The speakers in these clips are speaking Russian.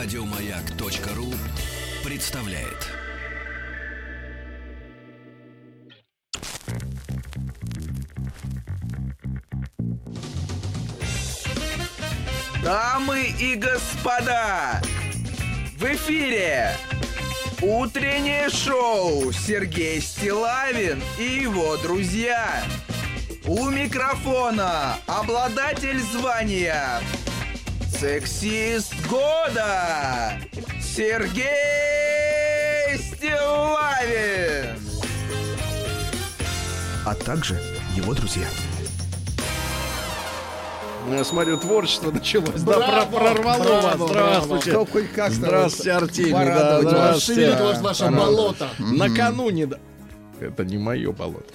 Радиомаяк.ру представляет. Дамы и господа, в эфире утреннее шоу Сергей Стилавин и его друзья. У микрофона обладатель звания Сексист года Сергей Стилавин А также его друзья Я смотрю, творчество началось. Браво, да, про- прорвало браво, вас. Здравствуйте. браво. хоть как-то Здравствуйте, Артемий. Да, порадовать вас. здравствуйте. Вас ваше болото. Накануне... да- Это не мое болото.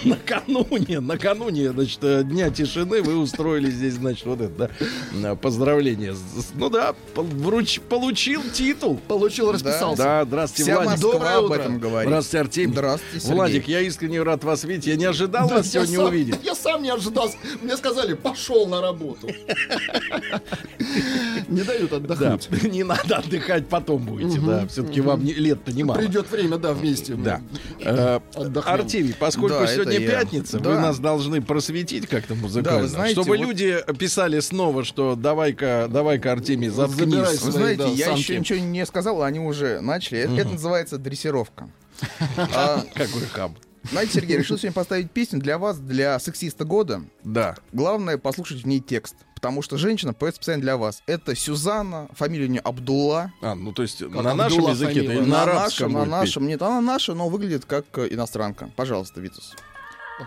Накануне, накануне, значит, э, Дня тишины вы устроили здесь, значит, вот это, да, поздравление. Ну да, вруч- получил титул. Получил, расписался. Да, здравствуйте, Вся Владик. Доброе об этом говорит Здравствуйте, Артемий. Здравствуйте, Сергей. Владик, я искренне рад вас видеть. Я не ожидал Да вас сегодня сам- увидеть. Я сам не ожидал. Мне сказали, пошел на работу. Не дают Да, отдохнуть. не надо отдыхать, потом будете, да. Все-таки вам не- лет-то немало. Придет время, да, вместе. Да. Э. Артемий, поскольку Да, сегодня это я. пятница, вы Да. нас должны просветить как-то музыкально. Да, вы знаете, чтобы вот- люди писали снова, что давай-ка, давай-ка, Артемий, заткнись. Вы свои, знаете, да, я самки. еще ничего не сказал, они уже начали. Это- Это называется дрессировка. А, Какой хаб. Знаете, Сергей, решил сегодня поставить песню для вас, для сексиста года. Да. Главное послушать в ней текст. Потому что женщина поет специально для вас. Это Сюзанна, фамилия у нее Абдулла. А, ну то есть на Абдулла нашем языке, на, на нашем, на будет петь? нашем. Нет, она наша, но выглядит как э, иностранка. Пожалуйста, Витус.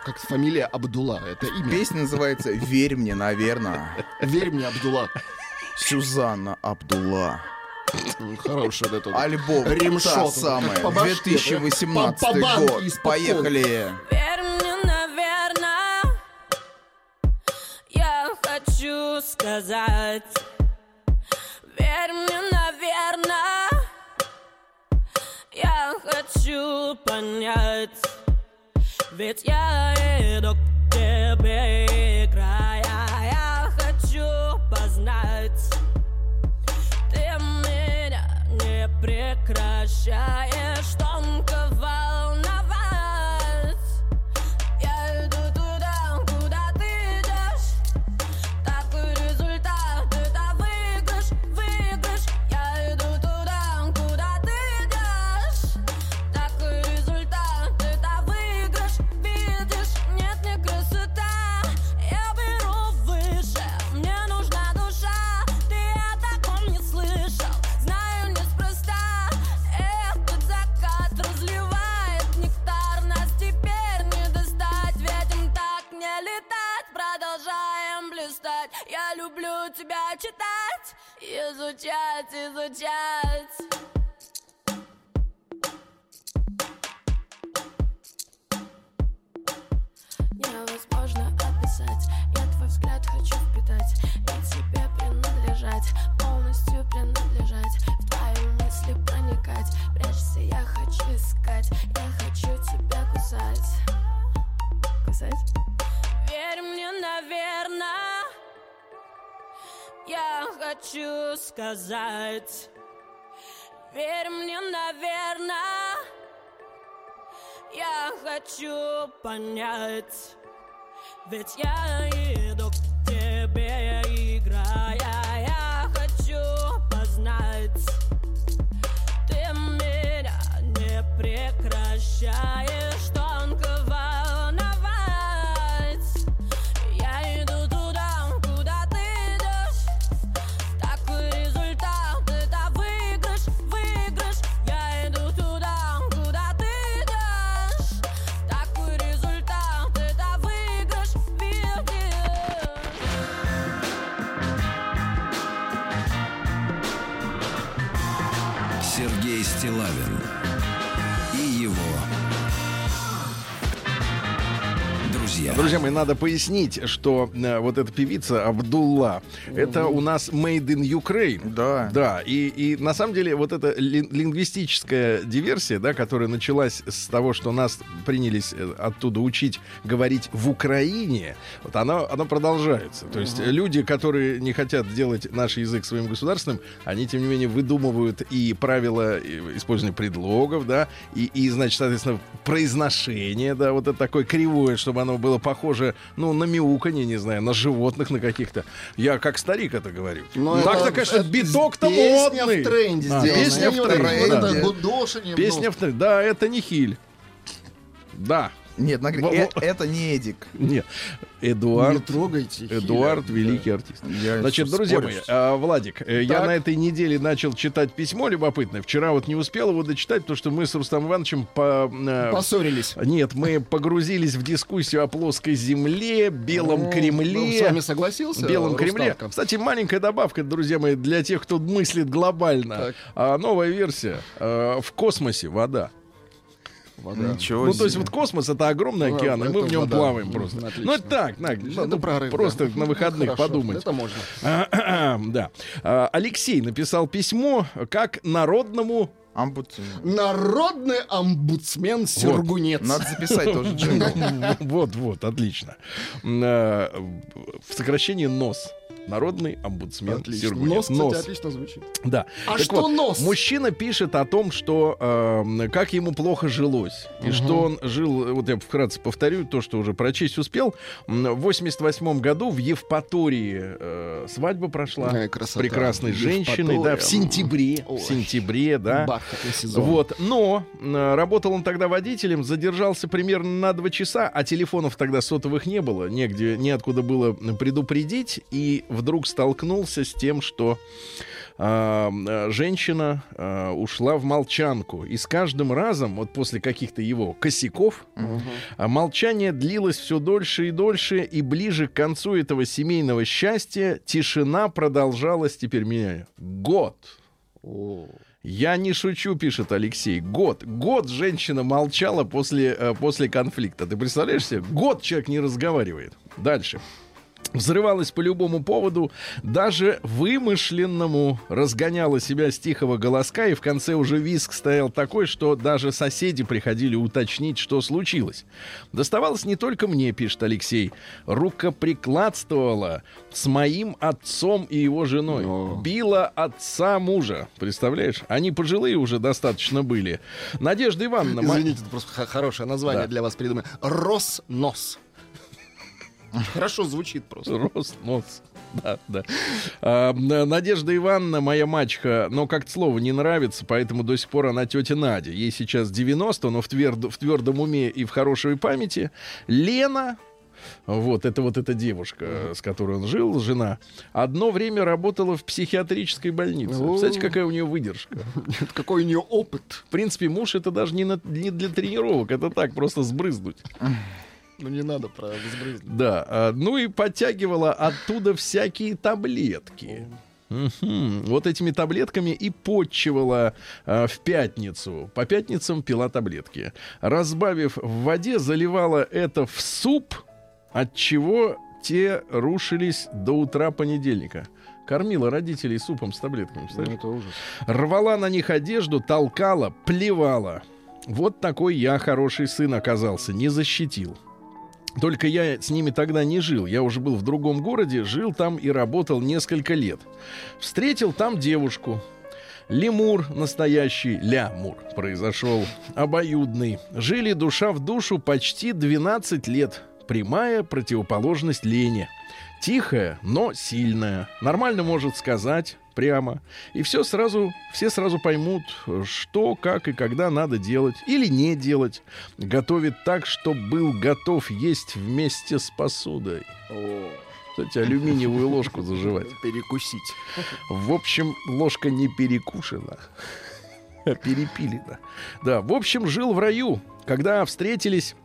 Как фамилия Абдулла. Это имя. Песня называется «Верь мне, наверное». Верь мне, Абдулла. Сюзанна Абдулла. М, Хорошая вот эта. Альбом та самая, по башке, 2018 по- по банке год. Поехали. Верь мне, наверное, я хочу сказать. Верь мне, наверное, я хочу понять. Ведь я иду к тебе, играя, я хочу познать. Ты меня не прекращаешь тонко сказать Верь мне, наверное я хочу понять, ведь я иду друзья. Мои, надо пояснить, что э, вот эта певица Абдулла, это у нас made in Ukraine. Да. Да, и, и на самом деле вот эта лин- лингвистическая диверсия, да, которая началась с того, что нас принялись э, оттуда учить говорить в Украине, вот она, она продолжается. То есть э, люди, которые не хотят делать наш язык своим государственным, они, тем не менее, выдумывают и правила использования предлогов, да, и, и, значит, соответственно, произношение, да, вот это такое кривое, чтобы оно было похоже, ну, на мяуканье, не знаю, на животных на каких-то. Я как старик это говорю. Но Так-то, это- конечно, это биток-то Песня модный. в тренде А, сделана. песня в тренде, это да. гудошение, Песня ну, в тренде. Да, это не хиль. Да. Нет, на- Во- э- во- это не Эдик. Нет. Не Эдуард. трогайте. Хиля. Эдуард, Да. великий артист. Я Значит, друзья спорю? мои, а, Владик, э, я Так. на этой неделе начал читать письмо любопытное. Вчера вот не успел его дочитать, потому что мы с Рустам Ивановичем по... э, Поссорились. Нет, мы погрузились в дискуссию о плоской земле, белом Ну, Кремле. ну, С вами согласился? Белом? Кремле. Кстати, маленькая добавка, друзья мои, для тех, кто мыслит глобально. Так. А, новая версия. А, в космосе вода. Вода. Ничего Ну, то есть себе. вот космос это огромный Ну, океан, и мы это в нем вода. плаваем просто. отлично. Ну, это так, на, Это ну, прорыв, просто да. на выходных Хорошо, подумать. Это можно. Да. А, Алексей написал письмо как народному Амбудсмен. Народный омбудсмен Сергунец. Надо записать тоже джингл. Вот, вот, отлично. А, В сокращении НОС. Народный омбудсмен Отлично. Сергунец. Нос, кстати, отлично звучит. Да. А Так что вот, нос? Мужчина пишет о том, что э, как ему плохо жилось. И что он жил, вот я вкратце повторю то, что уже прочесть успел. В 88 году в Евпатории э, свадьба прошла с красота. прекрасной женщиной, да, в сентябре. Ой. В сентябре, да. Бархатный сезон. Вот, но э, работал он тогда водителем, задержался примерно на два часа, а телефонов тогда сотовых не было, негде, неоткуда было предупредить, и вдруг столкнулся с тем, что а, э, женщина э, ушла в молчанку, и с каждым разом, вот после каких-то его косяков, а молчание длилось все дольше и дольше, и ближе к концу этого семейного счастья тишина продолжалась теперь меня год. Я не шучу, пишет Алексей. Год. Год женщина молчала после, э, после конфликта. Ты представляешь себе? Год человек не разговаривает. Дальше. Взрывалась по любому поводу, даже вымышленному разгоняла себя с тихого голоска, и в конце уже виск стоял такой, что даже соседи приходили уточнить, что случилось. Доставалось не только мне, пишет Алексей, рукоприкладствовала с моим отцом и его женой. О. Била отца мужа, представляешь? Они пожилые уже достаточно были. Надежда Ивановна... Извините, это просто хорошее название Да. для вас придумано. Роснос. Хорошо звучит просто. Рост, нос. Да, да. А, Надежда Ивановна, моя мачеха, но как-то слово не нравится, поэтому до сих пор она тетя Надя. Ей сейчас 90, но в, тверд- в твердом уме и в хорошей памяти. Лена, вот, это вот эта девушка, с которой он жил, жена, одно время работала в психиатрической больнице. Представляете, какая у нее выдержка? Какой у нее опыт. В принципе, муж это даже не, на- не для тренировок, это так, просто сбрызнуть. Ну не надо про взбрызнуть. Да, а, ну и подтягивала оттуда всякие таблетки. Мгм. Вот этими таблетками и подчивала а, в пятницу. По пятницам пила таблетки. Разбавив в воде, заливала это в суп, от чего те рушились до утра понедельника. Кормила родителей супом с таблетками. представляешь? это ужас. Рвала на них одежду, толкала, плевала. Вот такой я хороший сын оказался, не защитил. Только я с ними тогда не жил. Я уже был в другом городе, жил там и работал несколько лет. Встретил там девушку. Лемур настоящий, лямур произошел, обоюдный. Жили душа в душу почти 12 лет. Прямая противоположность Лене. Тихая, но сильная. Нормально может сказать прямо. И все сразу, все сразу поймут, что, как и когда надо делать или не делать. Готовит так, что был готов есть вместе с посудой. Кстати, алюминиевую ложку заживать. Перекусить. В общем, ложка не перекушена, а перепилена. Да, в общем, жил в раю. Когда встретились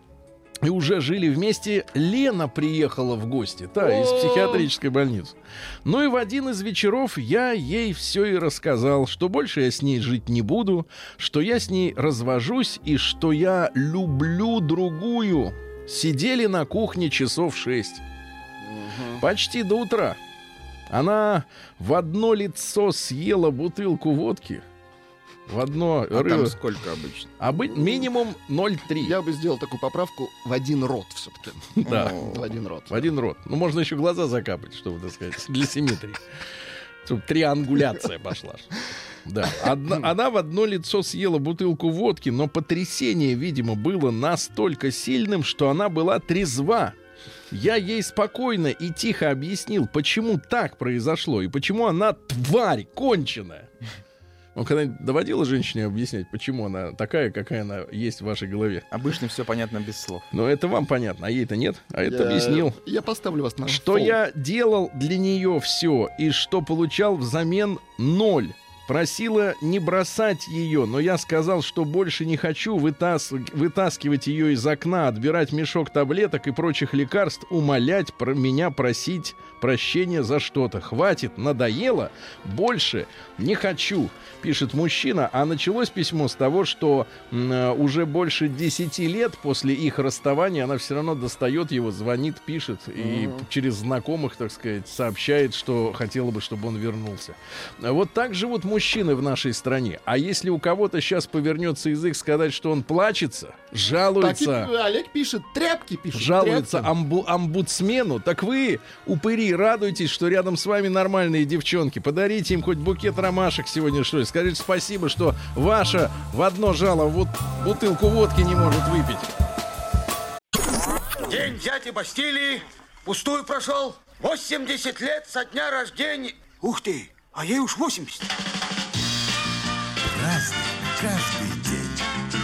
и уже жили вместе, Лена приехала в гости, та, из психиатрической больницы. Ну и в один из вечеров я ей все и рассказал, что больше я с ней жить не буду, что я с ней развожусь и что я люблю другую. Сидели на кухне часов шесть. Почти до утра. Она в одно лицо съела бутылку водки. В одно А рыло. там сколько обычно? А быть минимум 0,3. Я бы сделал такую поправку в один рот все-таки. Да. В один рот. В один рот. Ну, можно еще глаза закапать, чтобы, так сказать, для симметрии. Чтобы триангуляция пошла. Да. Одна- она в одно лицо съела бутылку водки, но потрясение, видимо, было настолько сильным, что она была трезва. Я ей спокойно и тихо объяснил, почему так произошло и почему она тварь конченая. Он когда-нибудь доводила женщине объяснять, почему она такая, какая она есть в вашей голове? Обычно все понятно без слов. Но это вам понятно, а ей-то нет. А это Я- объяснил. Я поставлю вас на Что фол. я делал для нее все и что получал взамен ноль. Просила не бросать ее, но я сказал, что больше не хочу вытас- вытаскивать ее из окна, отбирать мешок таблеток и прочих лекарств, умолять про меня просить прощения за что-то. Хватит, надоело, больше не хочу, пишет мужчина. А началось письмо с того, что э, уже больше 10 лет после их расставания она все равно достает его, звонит, пишет и через знакомых, так сказать, сообщает, что хотела бы, чтобы он вернулся. Вот так живут мужчины в нашей стране. А если у кого-то сейчас повернется язык сказать, что он плачется, Так и жалуется, Олег пишет, тряпки пишет. жалуется тряпки. амбу- омбудсмену, так вы, упыри, радуйтесь, что рядом с вами нормальные девчонки. Подарите им хоть букет ромашек сегодня, что ли. Скажите спасибо, что ваша в одно жало вот бутылку водки не может выпить. День взятия Бастилии пустую прошел. 80 лет со дня рождения. Ух ты, а ей уж 80. Каждый день.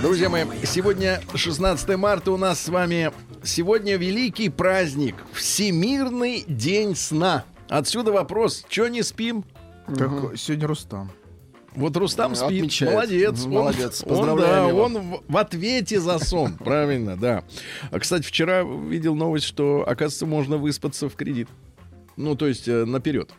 Друзья мои, сегодня 16 марта у нас с вами сегодня великий праздник Всемирный день сна. Отсюда вопрос, что не спим? Так, сегодня Рустам. Вот Рустам спит. Отмечает. Молодец. Он- молодец. Он, Поздравляем да, его. он в, в ответе за сон. Правильно, да. А, кстати, вчера видел новость, что, оказывается, можно выспаться в кредит. Ну, то есть э, наперед.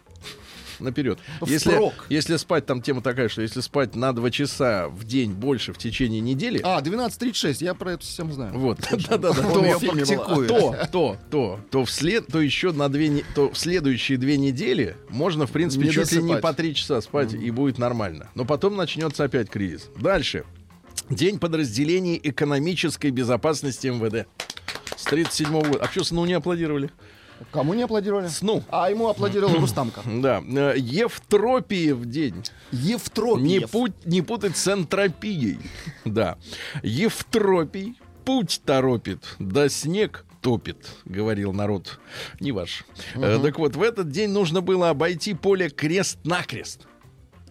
Наперед. Если, Впрок. если спать, там тема такая, что если спать на 2 часа в день больше в течение недели, А, 12.36, я про эту систему знаю. вот, да-да-да, то, то, то, то, то вслед, то еще на две, то в следующие две недели можно, в принципе, чуть ли не по три часа спать и будет нормально. Но потом начнется опять кризис. Дальше. День подразделений экономической безопасности МВД. С 37 года. А что сну не аплодировали? Кому не аплодировали? Сну. А ему аплодировал Рустамка. Да. Э, Евтропиев день. Евтропиев. Не, путь, не путать с энтропией. Да. Евтропий путь торопит, да снег топит, говорил народ. Не ваш. Э, так вот, в этот день нужно было обойти поле крест-накрест.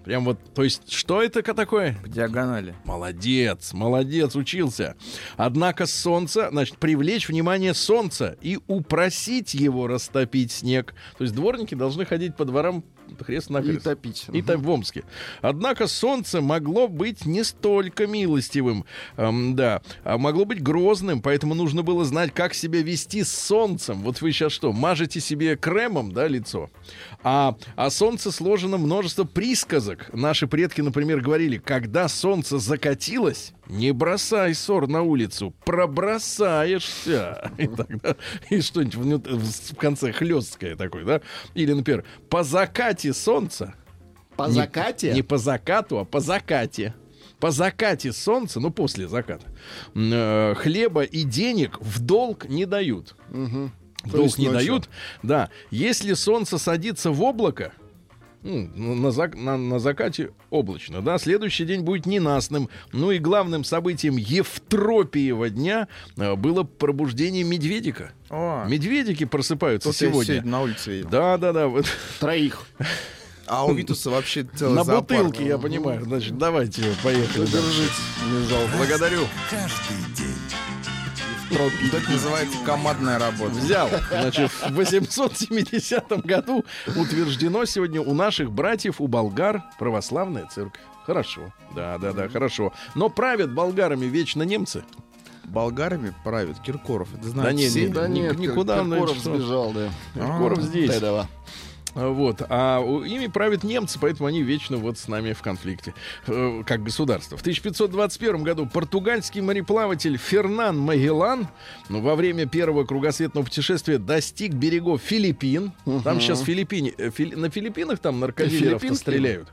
Прям вот, то есть, что это такое? По диагонали. Молодец, молодец, учился. Однако солнце, значит, привлечь внимание солнца и упросить его растопить снег. То есть дворники должны ходить по дворам крест на И топить. и там в Омске. Однако солнце могло быть не столько милостивым, эм, да, а могло быть грозным, поэтому нужно было знать, как себя вести с солнцем. Вот вы сейчас что, мажете себе кремом, да, лицо? А о солнце сложено множество присказок. Наши предки, например, говорили, когда солнце закатилось, не бросай ссор на улицу, пробросаешься. И, тогда, и что-нибудь внут- в конце хлесткое такое, да? Или, например, по закате солнца, По не- закате? Не, по закату, а по закате. По закате солнца, ну после заката, э, хлеба и денег в долг не дают. Мгм. В долг не ночью. дают. Да. Если солнце садится в облако, ну, на, зак- на- на закате облачно, да, следующий день будет ненастным. Ну и главным событием Евтропиева дня э, было пробуждение медведика. О, Медведики просыпаются тут я сегодня. сегодня на улице видел. Да, да, да. вот. Троих. А у Витуса вообще целый На зоопарк. бутылке, я понимаю. Значит, давайте поехали. дальше. Не жалко. Благодарю. Каждый день. Вот это называется командная работа. Взял. Значит, в 870 году утверждено сегодня у наших братьев, у болгар, православная церковь. Хорошо. Да, да, да, хорошо. Но правят болгарами вечно немцы. Болгарами правит Киркоров. Это знают Да не, все. не, Да нет, никуда он, Киркоров значит, сбежал, да. Киркоров здесь. Тедова. Вот, а ими правят немцы, поэтому они вечно вот с нами в конфликте, э, как государство. В 1521 году португальский мореплаватель Фернан Магеллан ну, во время первого кругосветного путешествия достиг берегов Филиппин. Там сейчас Филиппине, э, Фили- на Филиппинах там наркодилеров Филиппинки? стреляют.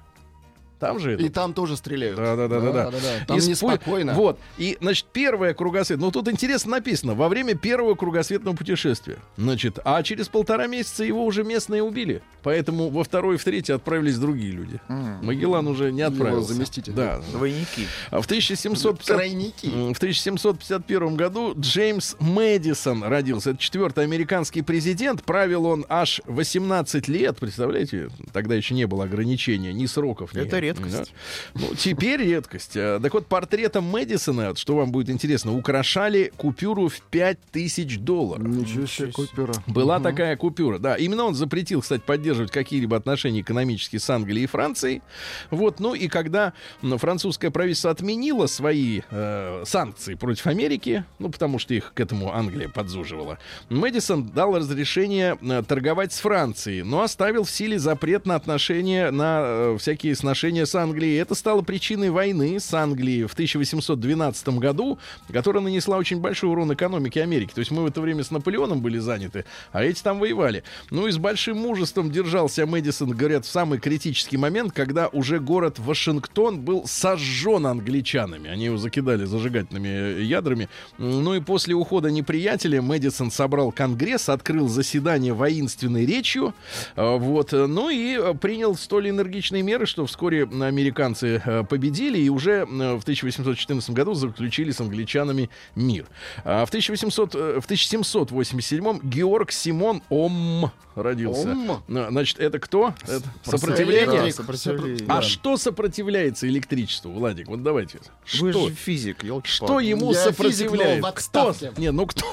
Там же это. И там тоже стреляют. Да, да, да, да, да. Там И неспокойно. Вот. И, значит, первое кругосветное. Ну, тут интересно написано. Во время первого кругосветного путешествия. Значит, а через полтора месяца его уже местные убили. Поэтому во второй и в третий отправились другие люди. Магеллан уже не отправился. заместитель. Да. Двойники. А в 1750... Тройники. М, В 1751 году Джеймс Мэдисон родился. Это четвертый американский президент. Правил он аж 18 лет. Представляете? Тогда еще не было ограничения ни сроков. ни- Это редкость. Да. Ну, теперь редкость. А, Так вот, портретом Мэдисона, вот, что вам будет интересно, украшали купюру в 5000 долларов. Ничего себе купюра. Была такая купюра, да. Именно он запретил, кстати, поддерживать какие-либо отношения экономические с Англией и Францией. Вот, ну и когда французское правительство отменило свои э, санкции против Америки, ну потому что их к этому Англия подзуживала, Мэдисон дал разрешение э, торговать с Францией, но оставил в силе запрет на отношения, на э, всякие сношения с Англией. Это стало причиной войны с Англией в 1812 году, которая нанесла очень большой урон экономике Америки. То есть мы в это время с Наполеоном были заняты, а эти там воевали. Ну и с большим мужеством держался Мэдисон, говорят, в самый критический момент, когда уже город Вашингтон был сожжен англичанами. Они его закидали зажигательными э, ядрами. Ну и после ухода неприятеля Мэдисон собрал конгресс, открыл заседание воинственной речью. э, Вот. Ну и э, принял столь энергичные меры, что вскоре американцы э, победили и уже э, в 1814 году заключили с англичанами мир. А в, 1800, э, в 1787 Георг Симон Ом родился. Ом? Значит, это кто? Это сопротивление? сопротивление. А что сопротивляется электричеству, Владик? Вот давайте. Вы Что? же физик, елки Что ему Я физик, сопротивляет? но в кто? Не, ну кто?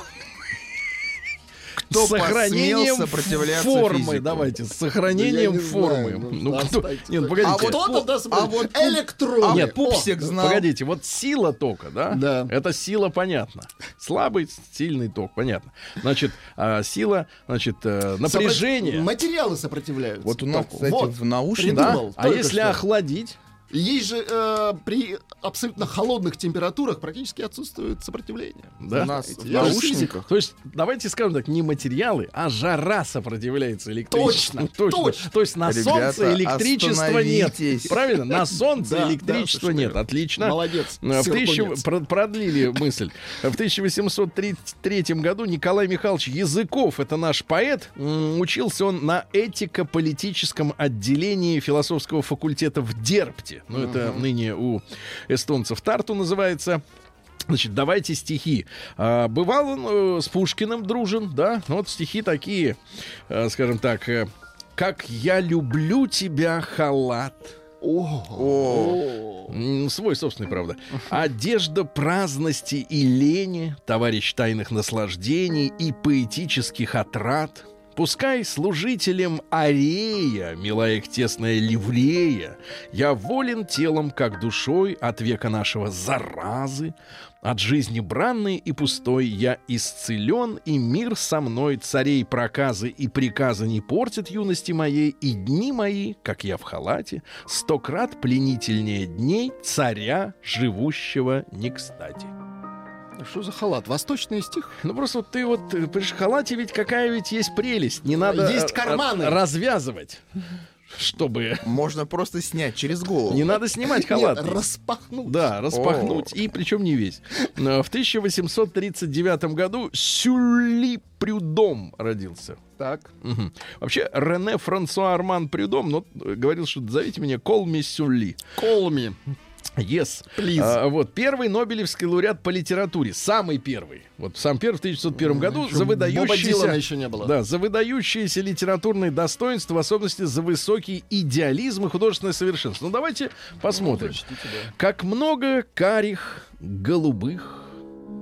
Кто сохранением сопротивляться формы, физику? давайте, с сохранением не формы. знаю, ну, ну, кто? Нет, так. погодите. А вот даст а вот электроны. а Нет, вот Пупсик знал. Погодите, вот сила тока, да? Да. Это сила, понятно. Слабый, сильный ток, понятно. Значит, а, сила, значит, э, напряжение. Сопротив- Материалы сопротивляются. Вот у нас, току. кстати, Вот. в наушниках... Да? А если что. охладить? Есть же э, при абсолютно холодных температурах практически отсутствует сопротивление. Да? У нас в Я же наушниках... То есть, давайте скажем так, не материалы, а жара сопротивляется электричеству. Точно, точно. точно. То есть на Ребята, солнце электричества нет. Правильно? На солнце Да, электричества да, нет. Отлично. Молодец. А В тысячу... Продлили мысль. В 1833 году Николай Михайлович Языков, это наш поэт, учился он на этико-политическом отделении философского факультета в Дерпте. Ну, это ныне у эстонцев Тарту называется. Значит, давайте стихи. А, бывал он э, с Пушкиным дружен, да? Ну, Вот стихи такие, э, скажем так, э, как я люблю тебя, халат. М, Свой собственный, правда. Одежда праздности и лени, товарищ тайных наслаждений и поэтических отрад. Пускай служителем арея, милая их тесная ливрея, я волен телом, как душой, от века нашего заразы, от жизни бранной и пустой я исцелен, и мир со мной царей проказы и приказы не портят юности моей, и дни мои, как я в халате, сто крат пленительнее дней царя, живущего не кстати. Что за халат? Восточный стих? Ну просто вот ты вот э, при халате ведь какая ведь есть прелесть, не надо Есть э, карманы. развязывать, чтобы Можно просто снять через голову. не надо снимать халат. Нет, распахнуть. Да, распахнуть. И причем не весь. В 1839 году Сюлли Прюдом родился. Так. Мгм. Вообще, Рене Франсуа Арман Прюдом ну, э, говорил, что зовите меня Колми Сюлли. Колми. Yes. Please. А, вот, первый Нобелевский лауреат по литературе. Самый первый. Вот сам первый в 1901 году Еще за выдающийся... еще не было. Да, за выдающиеся литературные достоинства, в особенности за высокий идеализм и художественное совершенство. Ну, давайте посмотрим. Как много карих, голубых,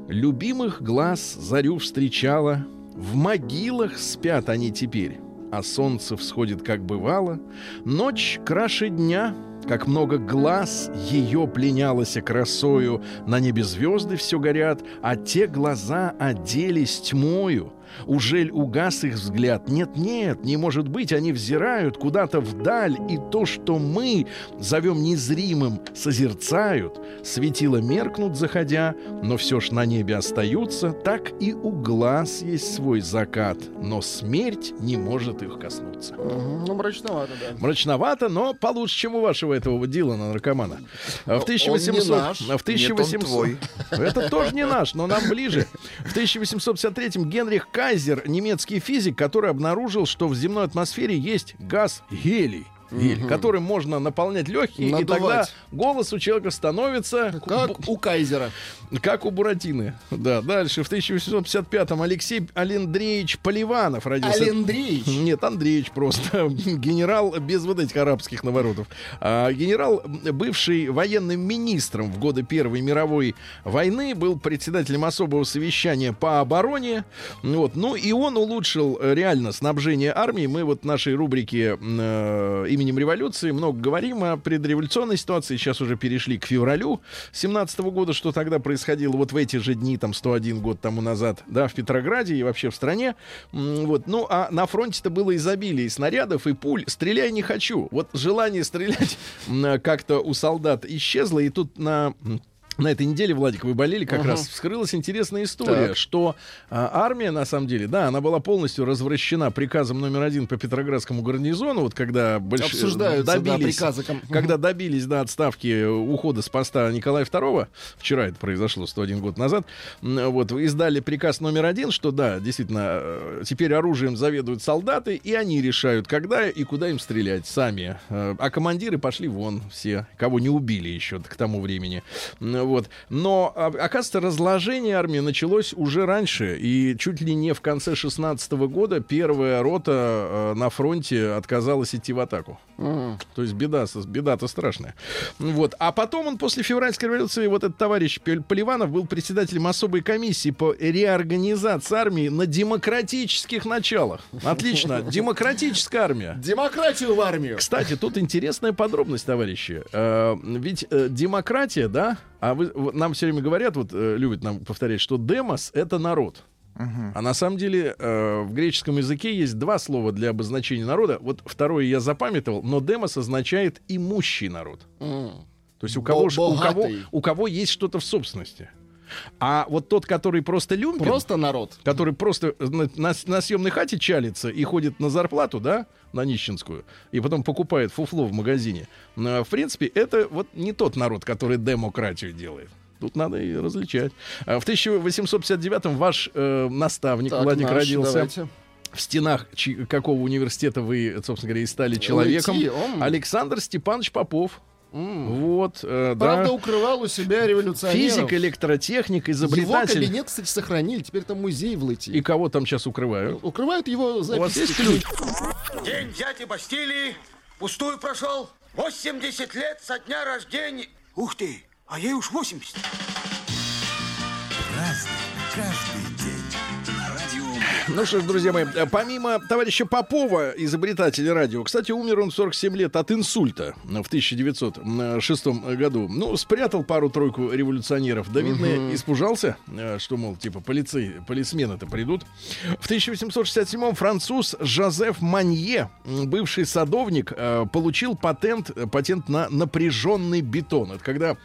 любимых глаз зарю встречала, в могилах спят они теперь, а солнце всходит, как бывало, ночь краше дня, как много глаз ее пленялось красою, на небе звезды все горят, а те глаза оделись тьмою, Ужель угас их взгляд? Нет-нет, не может быть, они взирают куда-то вдаль, и то, что мы зовем незримым, созерцают. Светила меркнут, заходя, но все ж на небе остаются, так и у глаз есть свой закат, но смерть не может их коснуться. Ну, мрачновато, да. Мрачновато, но получше, чем у вашего этого Дилана наркомана. В Он не 1800... наш. В 1800... твой. Это тоже не наш, но нам ближе. В 1853-м Генрих Кайзер, немецкий физик, который обнаружил, что в земной атмосфере есть газ гелий. Гель, которым можно наполнять легкие, и тогда Надувать. голос у человека становится Как у Кайзера. как у Буратины. Да, дальше. В 1855-м Алексей Алендреевич Поливанов родился. Алендреевич. Нет, Андреевич просто. Генерал без вот этих арабских наворотов. А, генерал, бывший военным министром в годы Первой мировой войны, был председателем особого совещания по обороне. Вот. Ну и он улучшил реально снабжение армии. Мы вот в нашей рубрике э, именем революции много говорим о предреволюционной ситуации. Сейчас уже перешли к февралю 17 года, что тогда происходило вот в эти же дни, там 101 год тому назад, да, в Петрограде и вообще в стране. Вот. Ну, а на фронте-то было изобилие и снарядов, и пуль. Стреляй не хочу. Вот желание стрелять как-то у солдат исчезло, и тут на... на этой неделе, Владик, вы болели, как Ага. раз вскрылась интересная история, Так. что а, армия, на самом деле, да, она была полностью развращена приказом номер один по Петроградскому гарнизону, вот когда больш... Обсуждаются, да, добились, приказы ком- когда добились до отставки э, ухода с поста Николая II, вчера это произошло 101 год назад, вот, издали приказ номер один, что да, действительно, э, теперь оружием заведуют солдаты, и они решают, когда и куда им стрелять сами. Э, А командиры пошли вон все, кого не убили еще к тому времени. Вот. Но, а, оказывается, разложение армии началось уже раньше, и чуть ли не в конце 16 года первая рота э, на фронте отказалась идти в атаку. Мгм. То есть беда, беда-то страшная. Вот. А потом он после февральской революции, вот этот товарищ Поливанов был председателем особой комиссии по реорганизации армии на демократических началах. Отлично. Демократическая армия. Демократию в армию. Кстати, тут интересная подробность, товарищи. Э, ведь э, демократия, да, а вы, вот нам все время говорят, вот э, любят нам повторять, что демос — это народ. А на самом деле э, в греческом языке есть два слова для обозначения народа. Вот второе я запамятовал, но демос означает имущий народ. М. То есть у кого, Бо- у кого, у кого есть что-то в собственности. А вот тот, который просто люмпин, Просто народ. который просто на, на, на съемной хате чалится и ходит на зарплату, да, на нищенскую, и потом покупает фуфло в магазине. Но, в принципе, это вот не тот народ, который демократию делает. Тут надо и различать. А В 1859-м ваш э, наставник Так, Владик наш, родился давайте. в стенах какого университета вы, собственно говоря, и стали человеком. Уйти, ом. Александр Степанович Попов. Вот, э, Правда, да. укрывал у себя революционеров. Физик, электротехник, Его изобретатель. кабинет, кстати, сохранили. Теперь там музей в Лыти. И кого там сейчас укрывают? Укрывают его У вас записи. есть ключ? День взятия Бастилии пустую прошел. 80 лет со дня рождения. Ух ты, а ей уж 80. Разный, каждый Ну что ж, друзья мои, помимо товарища Попова, изобретателя радио, кстати, умер он в 47 лет от инсульта в 1906 году. Ну, спрятал пару-тройку революционеров. Да, видно, испужался, э, что, мол, типа, полицей, полисмены-то придут. В 1867 француз Жозеф Манье, бывший садовник, э, получил патент, э, патент на напряженный бетон. Это когда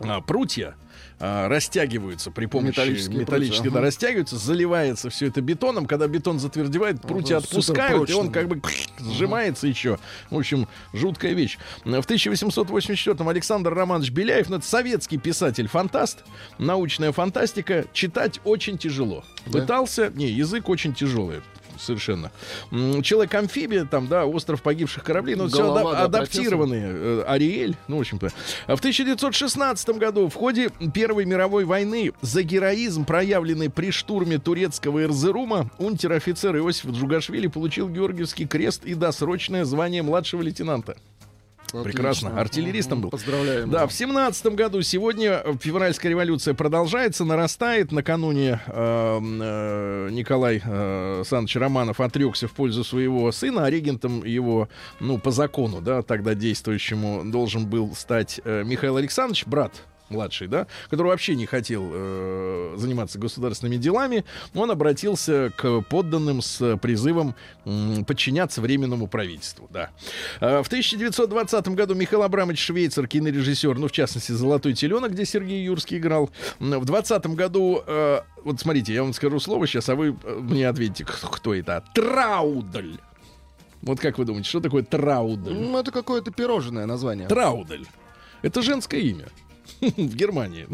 а, прутья а, растягиваются при помощи Металлические металлические, прутья, да, ага. растягиваются, заливается все это бетоном. Когда бетон затвердевает, прутья Ага, отпускают, и он как бы сжимается еще. В общем, жуткая вещь. В 1884-м Александр Романович Беляев, ну, это советский писатель-фантаст, научная фантастика, читать очень тяжело. Да. Пытался, не, язык очень тяжелый. Совершенно. Человек-амфибия, там, да, остров погибших кораблей, но все Голова, да, адаптированные. Э, Ариэль, ну, в общем-то. А В 1916 году в ходе Первой мировой войны за героизм, проявленный при штурме турецкого Эрзерума, унтер-офицер Иосиф Джугашвили получил Георгиевский крест и досрочное звание младшего лейтенанта. Прекрасно. Отлично. Артиллеристом был. Поздравляем. Да, в семнадцатом году сегодня э, февральская революция продолжается, нарастает. Накануне э, э, Николай э, Саныч Романов отрекся в пользу своего сына, а регентом его, ну, по закону, да, тогда действующему, должен был стать э, Михаил Александрович, брат младший, да, который вообще не хотел э, заниматься государственными делами, он обратился к подданным с призывом м, подчиняться временному правительству, да. Э, в 1920 году Михаил Абрамович Швейцер, кинорежиссер, ну, в частности, «Золотой теленок», где Сергей Юрский играл. В 20 году, э, вот смотрите, я вам скажу слово сейчас, а вы э, мне ответите, кто, это. Траудль. Вот как вы думаете, что такое траудль? Ну, это какое-то пирожное название. Траудель. Это женское имя в Германии.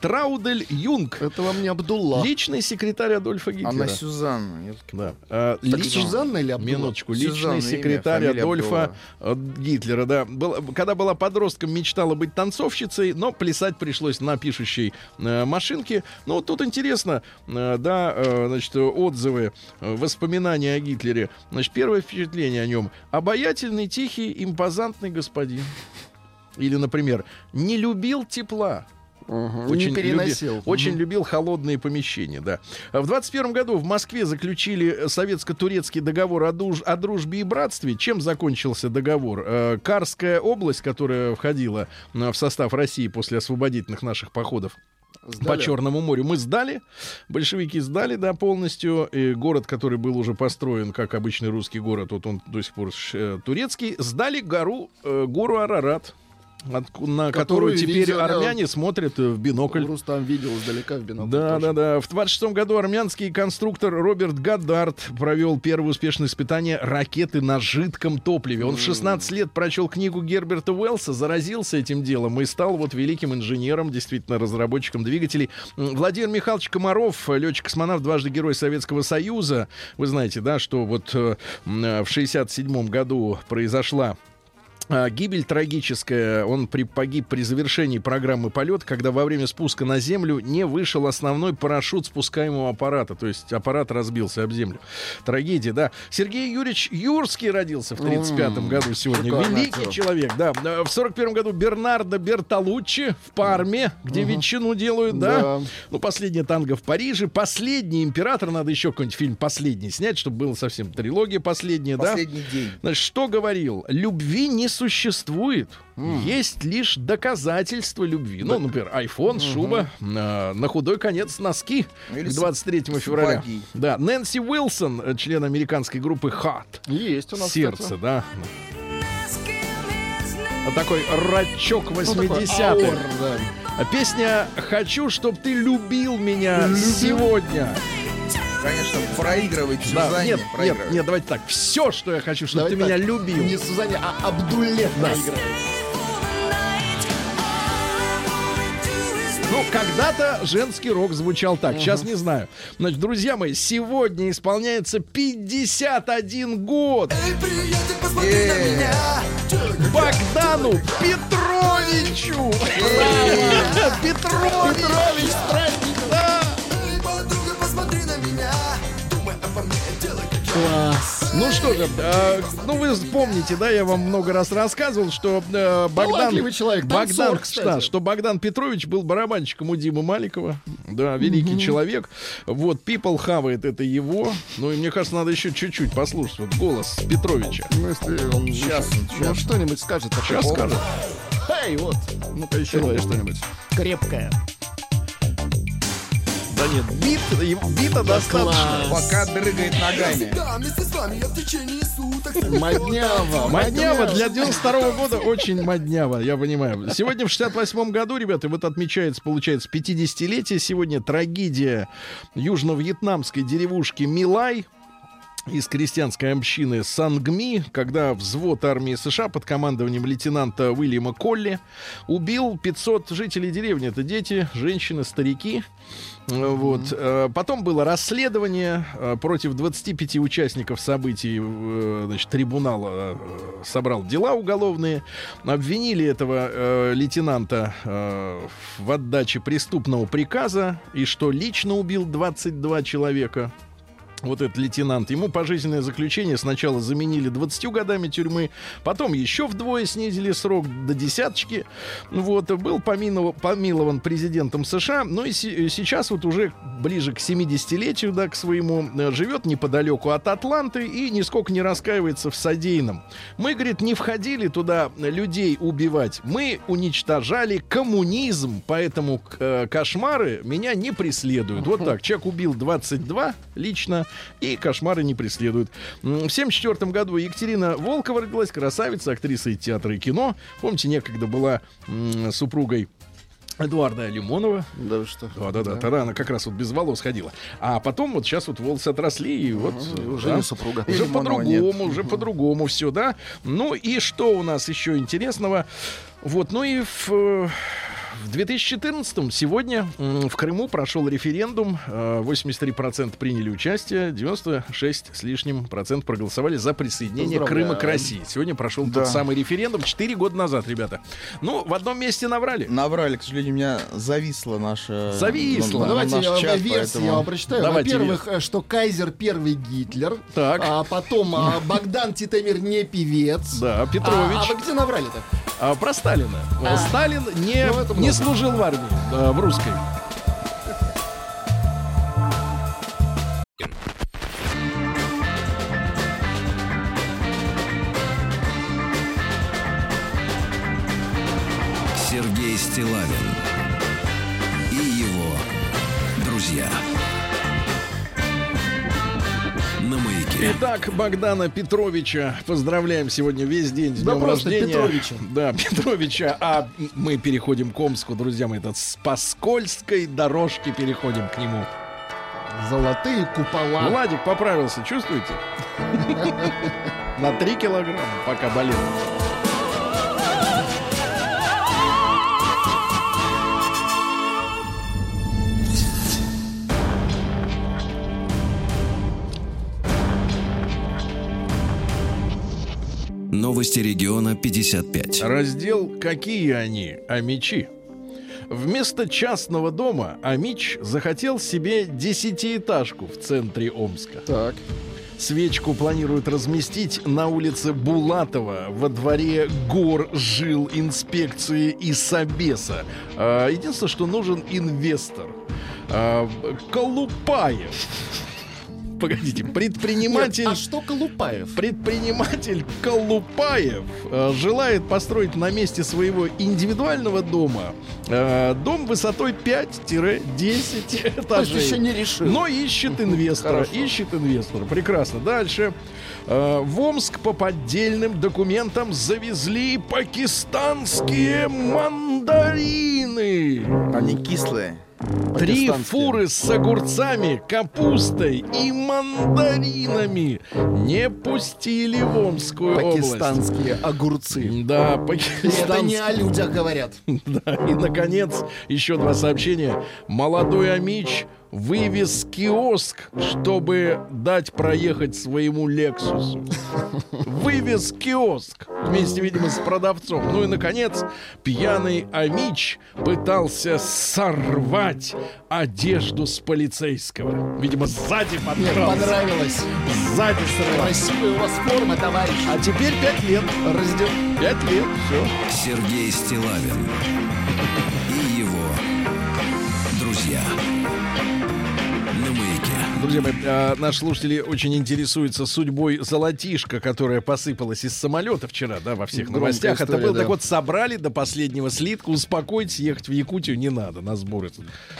Траудель Юнг. Это вам не Абдулла. Личный секретарь Адольфа Гитлера. Она Сюзанна. Да. А, Так лич- Сюзанна или Абдулла? Минуточку. Сюзанна, Личный имя, секретарь фамилия Адольфа э, Гитлера, да. Был- когда была подростком, мечтала быть танцовщицей, но плясать пришлось на пишущей э, машинке. Ну, вот тут интересно, э, да, э, значит, отзывы, э, воспоминания о Гитлере. Значит, первое впечатление о нем. Обаятельный, тихий, импозантный господин. Или, например, не любил тепла. Мгм. Очень не переносил. люби- очень любил холодные помещения, да. А В 21 году в Москве заключили советско-турецкий договор о, дуж- о дружбе и братстве. Чем закончился договор? Э, Карская область, которая входила э, в состав России после освободительных наших походов Сдали? по Черному морю, мы сдали. Большевики сдали, да, полностью. И город, который был уже построен как обычный русский город, вот он до сих пор э, турецкий, сдали гору, э, гору Арарат. Отку- на которую Которую теперь видели, армяне смотрят э, в бинокль. Рустам видел издалека в бинокль. Да, тоже. да, да. В 26 году армянский конструктор Роберт Гаддард провел первое успешное испытание ракеты на жидком топливе. Он в 16 лет прочел книгу Герберта Уэллса, заразился этим делом и стал вот великим инженером, действительно разработчиком двигателей. Владимир Михайлович Комаров, летчик-космонавт, дважды Герой Советского Союза. Вы знаете, да, что вот э, э, в 67 году произошла Гибель трагическая. Он при, погиб при завершении программы полет, когда во время спуска на землю не вышел основной парашют спускаемого аппарата. То есть аппарат разбился об землю. Трагедия, да. Сергей Юрьевич Юрский родился в 1935 году сегодня. шикарный Великий человек, да. А, В 41 году Бернардо Бертолуччи в Парме, где ветчину делают, да. Да. Ну, последняя танго в Париже. Последний император. Надо еще какой-нибудь фильм последний снять, чтобы было совсем трилогия последняя, да. Последний день. Значит, что говорил? Любви не существует. Есть лишь доказательства любви. Ну, например, iPhone, шуба, а, на худой конец носки Ну, или к 23 февраля. сапоги. Да, Нэнси Уилсон, э, член американской группы Hot. Есть у нас, Сердце, кстати. да. Вот такой рачок Ну, такой 80-х. аур, да. А Песня «Хочу, чтоб ты любил меня сегодня». Конечно, проигрывает Да, Сюзанне. нет, нет, проигрывает. нет, давайте так. Все, что я хочу, чтобы Давайте ты меня так, любил. Не Сузанне, а Абдулле проигрывает. Ну, когда-то женский рок звучал так, сейчас не знаю. Значит, друзья мои, сегодня исполняется 51 год Э, Богдану Петровичу! Браво! Петрович! Да! Класс. Ну что же, э, ну вы помните, да, я вам много раз рассказывал, что э, Богдан, человек, танцор, Богдан, кстати. да, что Богдан Петрович был барабанщиком у Димы Маликова, да, великий человек. Вот People хавает это его, ну и мне кажется, надо еще чуть-чуть послушать вот голос Петровича. Ну, если он Сейчас, ну, что-нибудь скажет. Сейчас скажет. Эй, вот. Ну-ка еще давай что-нибудь. Крепкое. Да нет, бит, бита достаточно. Пока дрыгает ногами. Моднява. Моднява для 92 года очень моднява, я понимаю. Сегодня в 68 году, ребята, вот отмечается, получается, 50-летие. Сегодня трагедия южно-вьетнамской деревушки Милай из крестьянской общины Сангми, когда взвод армии США под командованием лейтенанта Уильяма Колли убил 500 жителей деревни. Это дети, женщины, старики. Вот. Э, Потом было расследование э, против 25 участников событий. э, Значит, трибунал э, собрал дела уголовные. Обвинили этого лейтенанта в отдаче преступного приказа и что лично убил 22 человека. Вот этот лейтенант, ему пожизненное заключение. Сначала заменили 20 годами тюрьмы, потом еще вдвое снизили срок до десяточки. Вот, был помилован, помилован президентом США, но и се- сейчас вот уже ближе к 70-летию, да, к своему, э, живет неподалеку от Атланты и нисколько не раскаивается в содеянном. Мы, говорит, не входили туда людей убивать, мы уничтожали коммунизм, поэтому э, кошмары меня не преследуют. Вот так, человек убил 22 лично, и кошмары не преследуют. В 1974 году Екатерина Волкова родилась, красавица, актриса и театра и кино. Помните, некогда была м, супругой Эдуарда Лимонова. Да вы что? Да, да, да. Тогда она как раз вот без волос ходила. А потом вот сейчас вот волосы отросли, и вот... уже да, не супруга. Уже Лимонова по-другому, уже по-другому все, да. Ну и что у нас еще интересного? Вот, ну и в... э, В 2014 сегодня в Крыму прошел референдум. э, 83% приняли участие, 96 с лишним процент проголосовали за присоединение Поздравляю. Крыма к России. Сегодня прошел Да. тот самый референдум 4 года назад, ребята. Ну, в одном месте наврали. Наврали, к сожалению, у меня зависло наше... Зависло. ну, давайте наш я чат, версии поэтому- я вам прочитаю. Давайте Во-первых, э, что Кайзер первый Гитлер. Так. А потом а, Богдан Титамир не певец. Да, А, Петрович. а вы где наврали-то? А, про Сталина. А. Сталин не, Ну, не служил в армии, да, в русской. Сергей Стилавин и его друзья. Итак, Богдана Петровича поздравляем сегодня весь день с Да днем рождения. Петровича. Да, Петровича. А мы переходим к Омску, друзья мои. Это с по скользкой дорожке переходим к нему. Золотые купола. Владик поправился, чувствуете? На 3 килограмма, пока болел. Новости региона 55. Раздел «Какие они, амичи?» Вместо частного дома Амич захотел себе десятиэтажку в центре Омска. Так. Свечку планируют разместить на улице Булатова во дворе гор жил инспекции и Собеса. А, Единственное, что нужен инвестор. А, Колупаев. Погодите, предприниматель... Нет, а что Колупаев? Предприниматель Колупаев э, желает построить на месте своего индивидуального дома э, дом высотой 5-10 То есть этажей. еще не решил. Но ищет инвестора. Хорошо. Ищет инвестора. Прекрасно. Дальше. Э, В Омск по поддельным документам завезли пакистанские мандарины. Они кислые. Три Пакистанские. фуры с огурцами, капустой и мандаринами не пустили в Омскую область. Пакистанские огурцы. Да, Это не пакистанские. о людях говорят. Да, и, наконец, еще два сообщения. Молодой Амич вывез киоск, чтобы дать проехать своему Лексусу. Вывез киоск вместе, видимо, с продавцом. Ну и, наконец, пьяный Амич пытался сорвать одежду с полицейского. Видимо, сзади Мне подкрался. понравилось. Сзади сорвал. Красивая у вас форма, товарищ. А теперь пять лет. Раздел... Пять лет, все. Сергей Стилавин и его друзья. Друзья мои, а, наши слушатели очень интересуются судьбой золотишка, которая посыпалась из самолета вчера, да, во всех новостях. Это история, было да. так вот собрали до последнего слитка, успокойтесь, ехать в Якутию не надо на сборы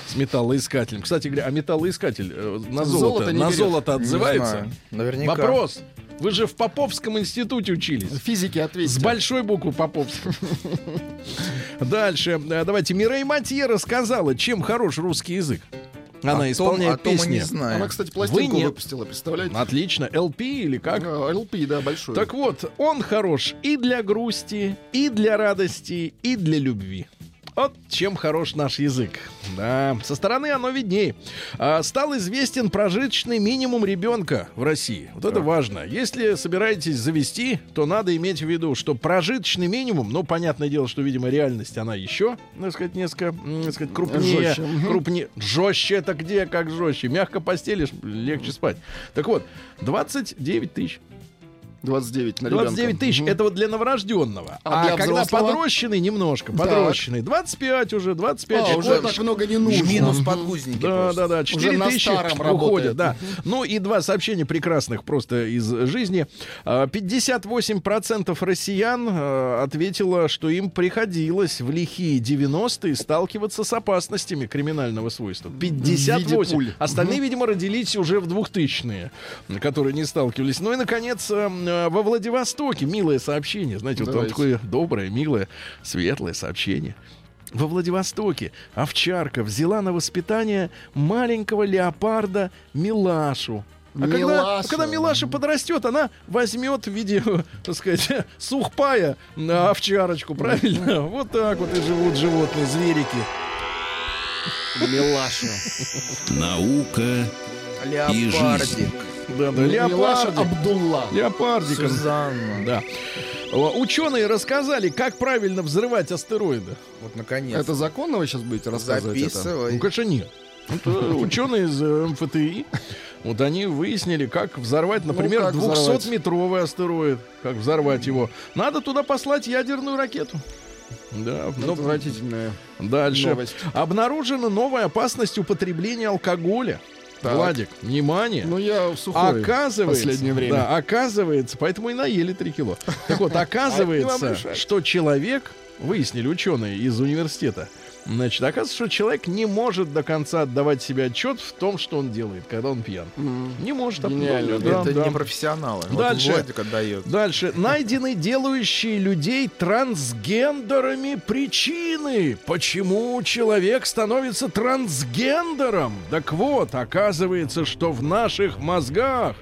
с металлоискателем. Кстати говоря, а металлоискатель э, на золото, Золото на берет. золото отзывается? знаю. Наверняка. Вопрос. Вы же в Поповском институте учились. Физики ответьте. С большой буквы Поповского. Дальше. Э, Давайте. Мирей Матье рассказала, чем хорош русский язык. Она О том- исполняет о том песни. не знаем. Она, кстати, пластинку Вы выпустила, представляете? Отлично. LP или как? LP, да, большой. Так вот, он хорош и для грусти, и для радости, и для любви. Вот чем хорош наш язык. Да, со стороны оно видней. А, стал известен прожиточный минимум ребенка в России. Вот это важно. Если собираетесь завести, то надо иметь в виду, что прожиточный минимум, ну, понятное дело, что, видимо, реальность, она еще, так сказать, несколько, так сказать, крупнее. Жестче. Крупнее. Жестче это где, как жестче. Мягко постелишь, легче спать. Так вот, 29 тысяч. 29 на ребенка. 29 тысяч Мгм. это вот для новорожденного. А А, для когда взрослого? подрощенный немножко, подрощенный, 25 уже, 25. А, уже Вот так много не нужно. Минус подгузники да, просто. да, да, 4 на тысячи уходят, да. Ну и два сообщения прекрасных просто из жизни. А, 58% россиян а, ответило, что им приходилось в лихие 90-е сталкиваться с опасностями криминального свойства. 58. пуль. Остальные, видимо, родились уже в 2000-е, которые не сталкивались. Ну и, наконец, а, а, во Владивостоке милое сообщение. Знаете, вот он Давайте. такое доброе, милое, светлое сообщение. Во Владивостоке овчарка взяла на воспитание маленького леопарда Милашу. А когда, Милашу. а когда Милаша подрастет, она возьмет в виде, так сказать, сухпая на овчарочку, правильно? Вот так вот и живут животные, зверики. Милаша. Наука Леопардик. Да, да, леопардик. Абдулла. Леопардиком. Сюзанна. Да. Ученые рассказали, как правильно взрывать астероиды. Вот наконец. Это законно вы сейчас будете рассказывать это? Записывай. Ну, конечно, нет. Это ученые из э, МФТИ, вот они выяснили, как взорвать, например, Ну, как взорвать? 200-метровый астероид. Как взорвать его. Надо туда послать ядерную ракету. Да, Ну, ну, Отвратительная дальше. новость. Обнаружена новая опасность употребления алкоголя. Так. Владик, внимание. Ну, я сухой Оказывается, в последнее время. да, оказывается, поэтому и наели 3 кило. Так вот, оказывается, решать. что человек, выяснили ученые из университета, значит, оказывается, что человек не может до конца отдавать себе отчет в том, что он делает, когда он пьян. М. Не может. Гениально, да, это да. не профессионалы. Вот Дальше. Владик отдает. Дальше. Найдены делающие людей трансгендерами причины. Почему человек становится трансгендером? Так вот, оказывается, что в наших мозгах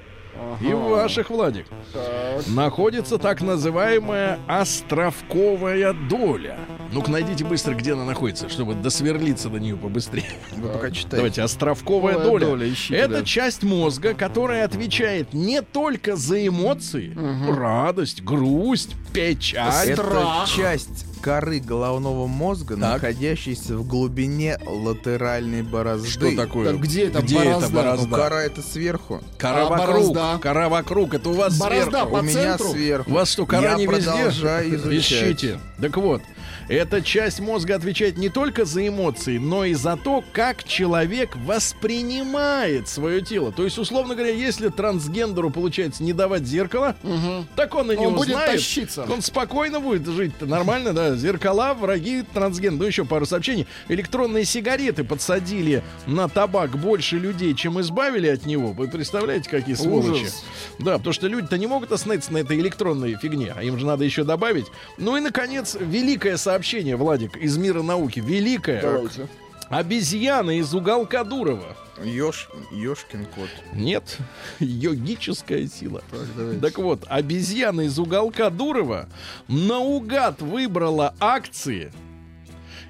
и в ваших, Владик, Так. находится так называемая островковая доля. Ну-ка, найдите быстро, где она находится, чтобы досверлиться до нее побыстрее. Вы пока читайте. Давайте, островковая доля. доля, ищите, Это да. часть мозга, которая отвечает не только за эмоции, радость, грусть, печаль. Это страх. часть коры головного мозга, Так. находящейся в глубине латеральной борозды. Что такое? Так где это Где борозда? это борозда? Ну, кора это сверху. Кора А вокруг. борозда? Кора вокруг. Это у вас Борозда сверху. по У меня центру? сверху. У вас что, кора Я не везде? продолжаю изучать. Ищите. Так вот, эта часть мозга отвечает не только за эмоции, но и за то, как человек воспринимает свое тело. То есть, условно говоря, если трансгендеру получается не давать зеркало, Мгм. так он и не Он будет узнает. тащиться. Он спокойно будет жить нормально, да. Зеркала, враги, трансген. Ну, еще пару сообщений. Электронные сигареты подсадили на табак больше людей, чем избавили от него. Вы представляете, какие сволочи? Ужас. Да, потому что люди-то не могут остановиться на этой электронной фигне, а им же надо еще добавить. Ну и, наконец, великое сообщение, Владик, из мира науки. Великое. Давайте. Обезьяна из уголка Дурова. Ёж, ёшкин кот. Нет, йогическая сила. Так, давайте. Так вот, обезьяна из уголка Дурова наугад выбрала акции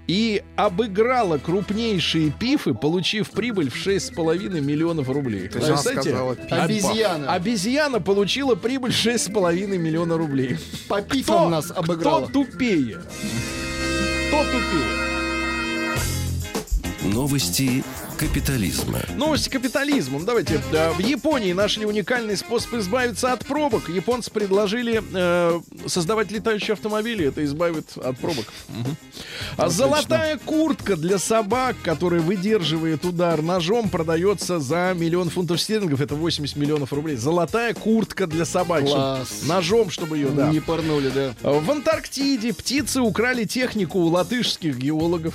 и обыграла крупнейшие пифы, получив прибыль в 6,5 миллионов рублей. То есть она Представляете? сказала пиф. Обезьяна. Обезьяна получила прибыль 6,5 миллиона рублей. По пифам нас обыграла. Кто тупее? Кто тупее? Новости капитализма. Новости капитализма. Ну, Давайте. э, В Японии нашли уникальный способ избавиться от пробок. Японцы предложили э, создавать летающие автомобили. Это избавит от пробок. А золотая куртка для собак, которая выдерживает удар ножом, продается за миллион фунтов стерлингов. Это 80 миллионов рублей. Золотая куртка для собак. Класс. Ножом, чтобы ее, да. Не порнули, да. В Антарктиде птицы украли технику у латышских геологов.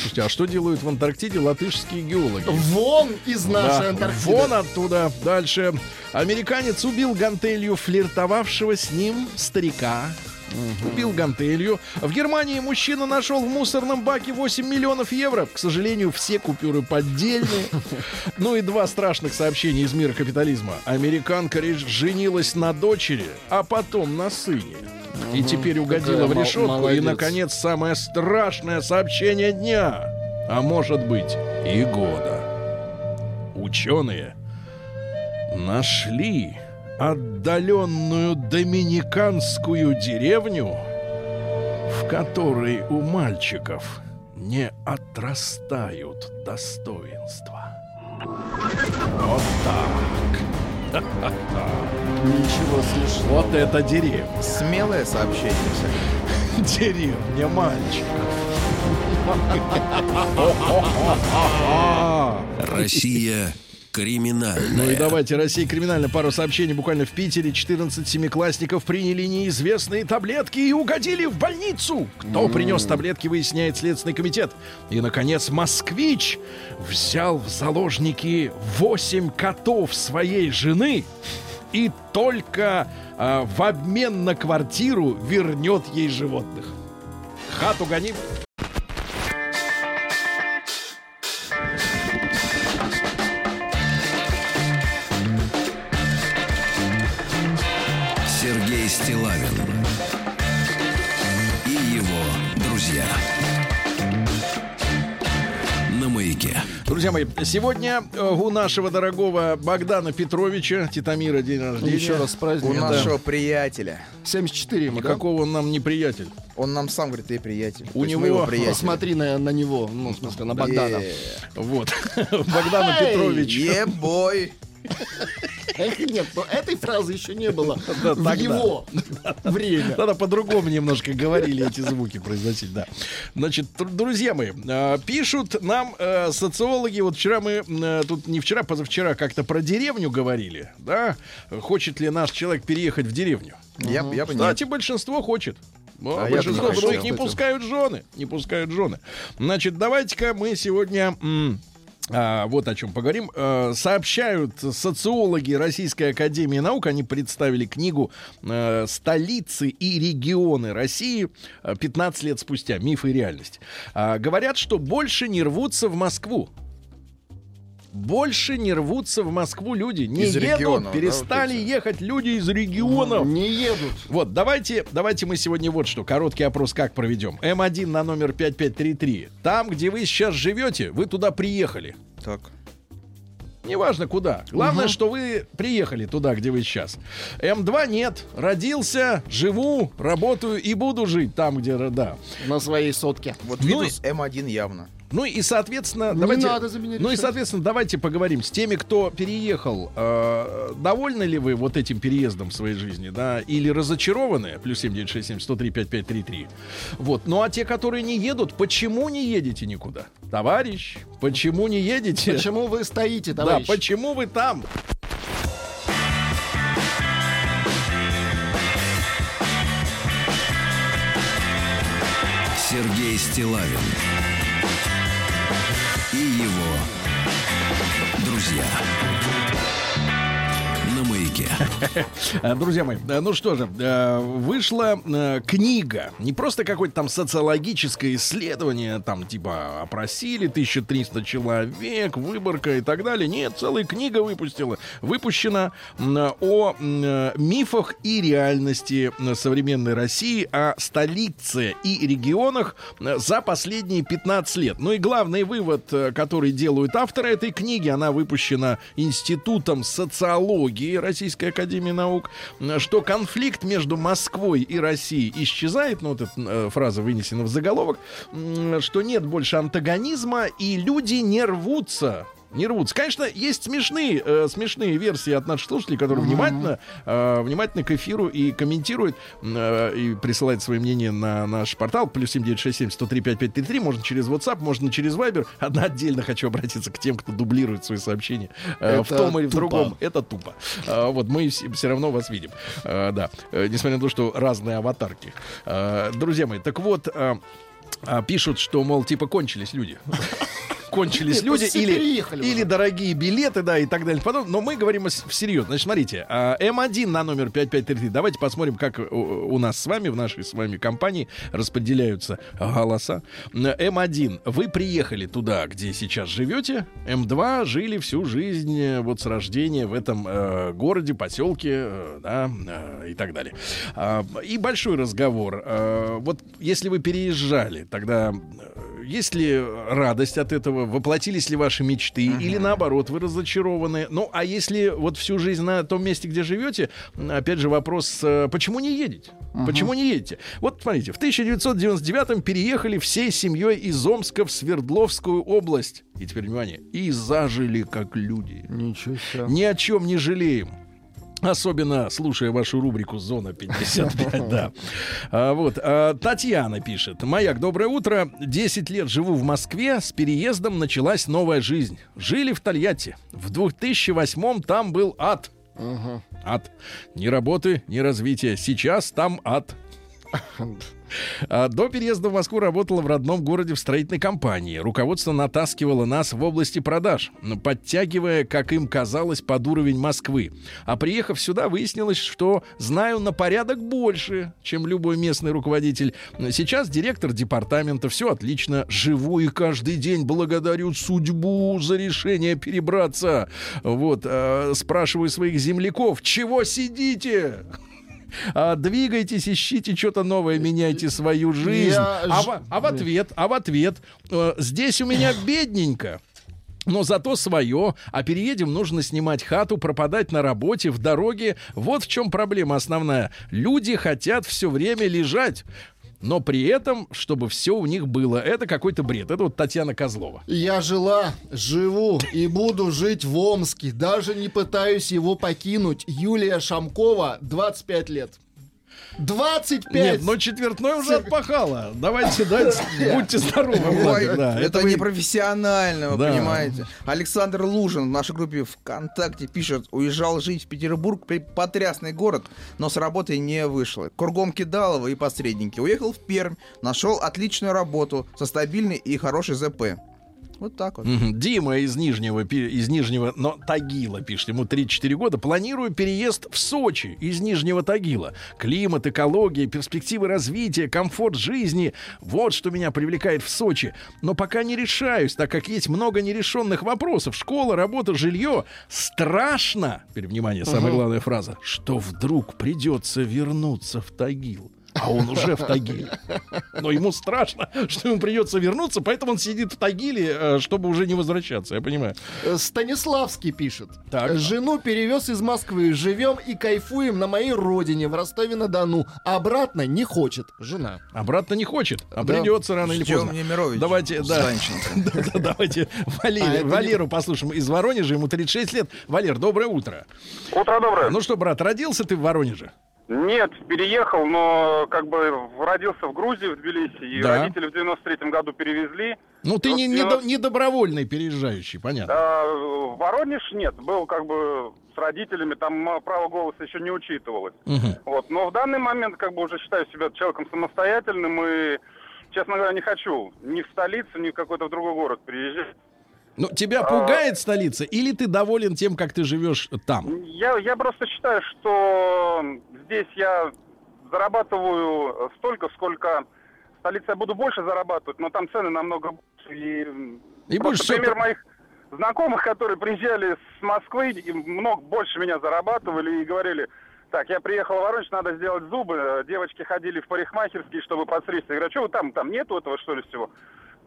Слушайте, а что делают в Антарктиде латышские геологи? Вон из нашей Да, Антарктиды. Вон оттуда. Дальше. Американец убил гантелью флиртовавшего с ним старика. Убил гантелью. В Германии мужчина нашел в мусорном баке 8 миллионов евро. К сожалению, все купюры поддельные. Ну и два страшных сообщения из мира капитализма. Американка женилась на дочери, а потом на сыне. И теперь угодила в решетку. И, наконец, самое страшное сообщение дня. А может быть, и года. Ученые нашли отдаленную доминиканскую деревню, в которой у мальчиков не отрастают достоинства. Вот так. Ничего смешного. Вот это деревня. Смелое сообщение. Деревня мальчиков. Россия криминальная. Ну и давайте, Россия криминальная. Пару сообщений. Буквально в Питере 14 семиклассников приняли неизвестные таблетки и угодили в больницу. Кто принес таблетки, выясняет Следственный комитет. И, наконец, москвич взял в заложники 8 котов своей жены и только а, в обмен на квартиру вернет ей животных. Хату гоним. Друзья мои, сегодня э, у нашего дорогого Богдана Петровича Титамира день рождения. Еще раз с У праздником. нашего приятеля. 74 ему, да? Какого он нам не приятель? Он нам сам говорит, ты приятель. У него- его приятели. Посмотри на, на него, ну, в смысле, на Богдана. Е- Вот. Богдана Петрович. Ебой. Эх, Нет, но этой фразы еще не было Да, в его время. Надо по-другому немножко говорили эти звуки произносить, да. Значит, друзья мои, э, пишут нам э, социологи, вот вчера мы, э, тут не вчера, позавчера как-то про деревню говорили, да, хочет ли наш человек переехать в деревню. Я, я. Кстати, большинство хочет. Ну, А бы большинство, но их не пускают жены. Не пускают жены. Значит, давайте-ка мы сегодня... м, а, вот о чем поговорим. Э, сообщают социологи Российской Академии Наук, они представили книгу э, «Столицы и регионы России» э, 15 лет спустя. Мифы и реальность. А, говорят, что больше не рвутся в Москву. Больше не рвутся в Москву люди. Не Из едут, регионов, да, вот перестали эти. ехать люди из регионов. Не едут. Вот, давайте, давайте мы сегодня вот что, короткий опрос как проведем. М1 на номер 5533. Там, где вы сейчас живете, вы туда приехали. Так. Неважно куда. Главное, что вы приехали туда, где вы сейчас. М2 нет. Родился, живу, работаю и буду жить там, где да. На своей сотке. Вот Ну Windows М1 явно. Ну и, соответственно, Не давайте... надо за меня ну и, соответственно, давайте поговорим с теми, кто переехал. Э, довольны ли вы вот этим переездом в своей жизни, да? Или разочарованы? Плюс 7967 103 5533. Вот. Ну а те, которые не едут, почему не едете никуда? Товарищ, почему не едете? Почему вы стоите, Да, товарищ? почему вы там? Сергей Стилавин и его друзья. Э, Друзья мои, э, ну что же, э, вышла э, книга, не просто какое-то там социологическое исследование, там типа опросили 1300 человек, выборка и так далее. Нет, целая книга выпустила, выпущена о мифах и реальности современной России, о столице и регионах за последние 15 лет. Ну и главный вывод, который делают авторы этой книги, она выпущена Институтом социологии Российской Академии Наук, что конфликт между Москвой и Россией исчезает, ну вот эта э, фраза вынесена в заголовок, что нет больше антагонизма и люди не рвутся не рвутся. Конечно, есть смешные, э, смешные версии от наших слушателей, которые внимательно, э, внимательно к эфиру и комментируют, э, и присылают свои мнения на наш портал. Плюс 7967 103 5533. Можно через WhatsApp, можно через Viber. Одна отдельно хочу обратиться к тем, кто дублирует свои сообщения э, в том или в тупо. другом. Это тупо. А, вот мы все, равно вас видим. А, да. Э, несмотря на то, что разные аватарки. А, друзья мои, так вот, а, а, пишут, что, мол, типа кончились люди. Кончились Нет, люди, или, переехали или уже. дорогие билеты, да, и так далее. Потом, но мы говорим всерьез. Значит, смотрите, а, М1 на номер 5533. Давайте посмотрим, как у, нас с вами, в нашей с вами компании распределяются голоса. М1, вы приехали туда, где сейчас живете. М2 жили всю жизнь, э, вот с рождения в этом э, городе, поселке, э, да, э, и так далее. А, и большой разговор. Э, вот если вы переезжали, тогда э, есть ли радость от этого? Воплотились ли ваши мечты? Или наоборот, вы разочарованы? Ну, а если вот всю жизнь на том месте, где живете, опять же вопрос, э, почему не едете? Почему не едете? Вот смотрите, в 1999-м переехали всей семьей из Омска в Свердловскую область. И теперь внимание, и зажили как люди. Ничего себе. Ни о чем не жалеем. Особенно слушая вашу рубрику «Зона 55», да. А, вот, а, Татьяна пишет. «Маяк, доброе утро. 10 лет живу в Москве. С переездом началась новая жизнь. Жили в Тольятти. В 2008-м там был ад. Ад. Ни работы, ни развития. Сейчас там ад. А, До переезда в Москву работала в родном городе в строительной компании. Руководство натаскивало нас в области продаж, м, подтягивая, как им казалось, под уровень Москвы. А приехав сюда, выяснилось, что знаю на порядок больше, чем любой местный руководитель. Сейчас директор департамента, все отлично. Живу и каждый день благодарю судьбу за решение перебраться. Вот, э, спрашиваю своих земляков, чего сидите? А, двигайтесь, ищите что-то новое, меняйте свою жизнь. Я А, в, а в ответ, а в ответ, э, здесь у меня бедненько. Но зато свое, а переедем нужно снимать хату, пропадать на работе, в дороге. Вот в чем проблема основная. Люди хотят все время лежать, но при этом, чтобы все у них было. Это какой-то бред. Это вот Татьяна Козлова. Я жила, живу и буду жить в Омске. Даже не пытаюсь его покинуть. Юлия Шамкова, 25 лет. 25! Нет, но четвертной уже отпахала. Давайте, дайте, будьте здоровы. Ой, да. это, вы- непрофессионально, вы Да. понимаете. Александр Лужин в нашей группе ВКонтакте пишет, уезжал жить в Петербург, потрясный город, но с работы не вышло. Кругом кидалово и посредники. Уехал в Пермь, нашел отличную работу со стабильной и хорошей ЗП. Вот так вот. Дима из Нижнего, из Нижнего, но Тагила пишет, ему 34 года. Планирую переезд в Сочи из Нижнего Тагила. Климат, экология, перспективы развития, комфорт жизни. Вот что меня привлекает в Сочи. Но пока не решаюсь, так как есть много нерешенных вопросов. Школа, работа, жилье. Страшно, теперь внимание, самая главная фраза, что вдруг придется вернуться в Тагил. А он уже в Тагиле. Но ему страшно, что ему придется вернуться, поэтому он сидит в Тагиле, э, чтобы уже не возвращаться, я понимаю. Э, Станиславский пишет. Так. Жену перевез из Москвы. Живем и кайфуем на моей родине, в Ростове-на-Дону. Обратно не хочет. Жена. Обратно не хочет, а Да. придется рано или поздно. Немировича. Давайте, да. Давайте А, Валеру послушаем из Воронежа, ему 36 лет. Валер, доброе утро. Утро доброе. Ну что, брат, родился ты в Воронеже? Нет, переехал, но как бы родился в Грузии, в Тбилиси, и Да. родители в 93-м году перевезли. Ну, ты не, не, девяносто- до- не добровольный переезжающий, понятно. А, в Воронеж нет, был как бы с родителями, там право голоса еще не учитывалось. Мгм. Вот, но в данный момент как бы уже считаю себя человеком самостоятельным и, честно говоря, не хочу ни в столицу, ни в какой-то другой город приезжать. Ну, А. тебя пугает столица, или ты доволен тем, как ты живешь там? Я, я просто считаю, что здесь я зарабатываю столько, сколько в столице я буду больше зарабатывать, но там цены намного больше. И, И просто будешь всё пример это- моих знакомых, которые приезжали с Москвы и много больше меня зарабатывали и говорили, так, я приехал в Воронеж, надо сделать зубы. Девочки ходили в парикмахерские, чтобы подстричься. Я говорю, что вы там, там нету этого, что ли, всего?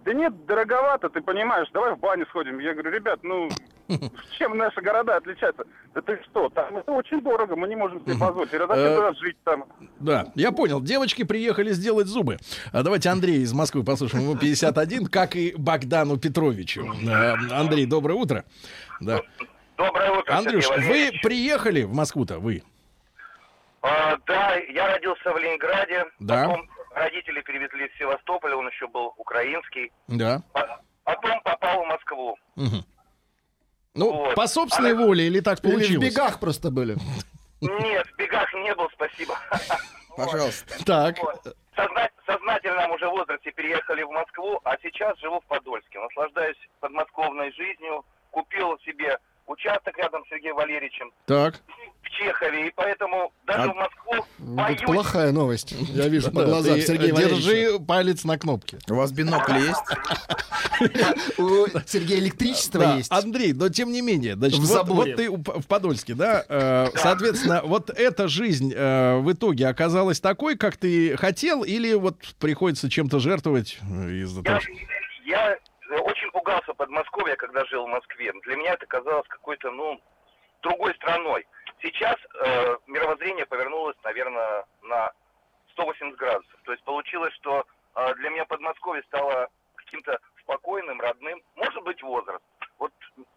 Да нет, дороговато, ты понимаешь, давай в баню сходим. Я говорю, ребят, ну, чем наши города отличаются? Да ты что, там это очень дорого, мы не можем себе позволить. Зачем Э, жить там? Да, я понял. Девочки приехали сделать зубы. А давайте Андрей из Москвы послушаем. Ему 51, как и Богдану Петровичу. Э, Андрей, доброе утро. Да. Доброе утро, Андрюш, вы приехали в Москву-то, вы? А, да, я родился в Ленинграде. Да. Потом родители перевезли в Севастополь, он еще был украинский. Да. По- Потом попал в Москву. Мгм. Ну, Вот. по собственной А- воле или так Или в получилось? бегах просто были. Нет, в бегах не был, спасибо. Пожалуйста. Так. В созна- сознательном уже возрасте переехали в. Москву, а сейчас живу в Подольске. Наслаждаюсь подмосковной жизнью. Купил себе участок рядом с Сергеем Валерьевичем Так. в Чехове. И поэтому даже А- в Москву Ну, боюсь. это плохая новость. Я вижу по глазам ты Сергея. Держи палец на кнопке. У вас бинокль есть? У Сергея электричество есть. Андрей, но тем не менее, значит, вот, ты в Подольске, да, э, соответственно, вот эта жизнь э, в итоге оказалась такой, как ты хотел, или вот приходится чем-то жертвовать э, из-за того, что... я э, очень пугался Подмосковья, когда жил в Москве. Для меня это казалось какой-то, ну, другой страной. Сейчас э, мировоззрение повернулось, наверное, на 180 градусов. То есть получилось, что э, для меня Подмосковье стало каким-то спокойным, родным. Может быть, возраст. Вот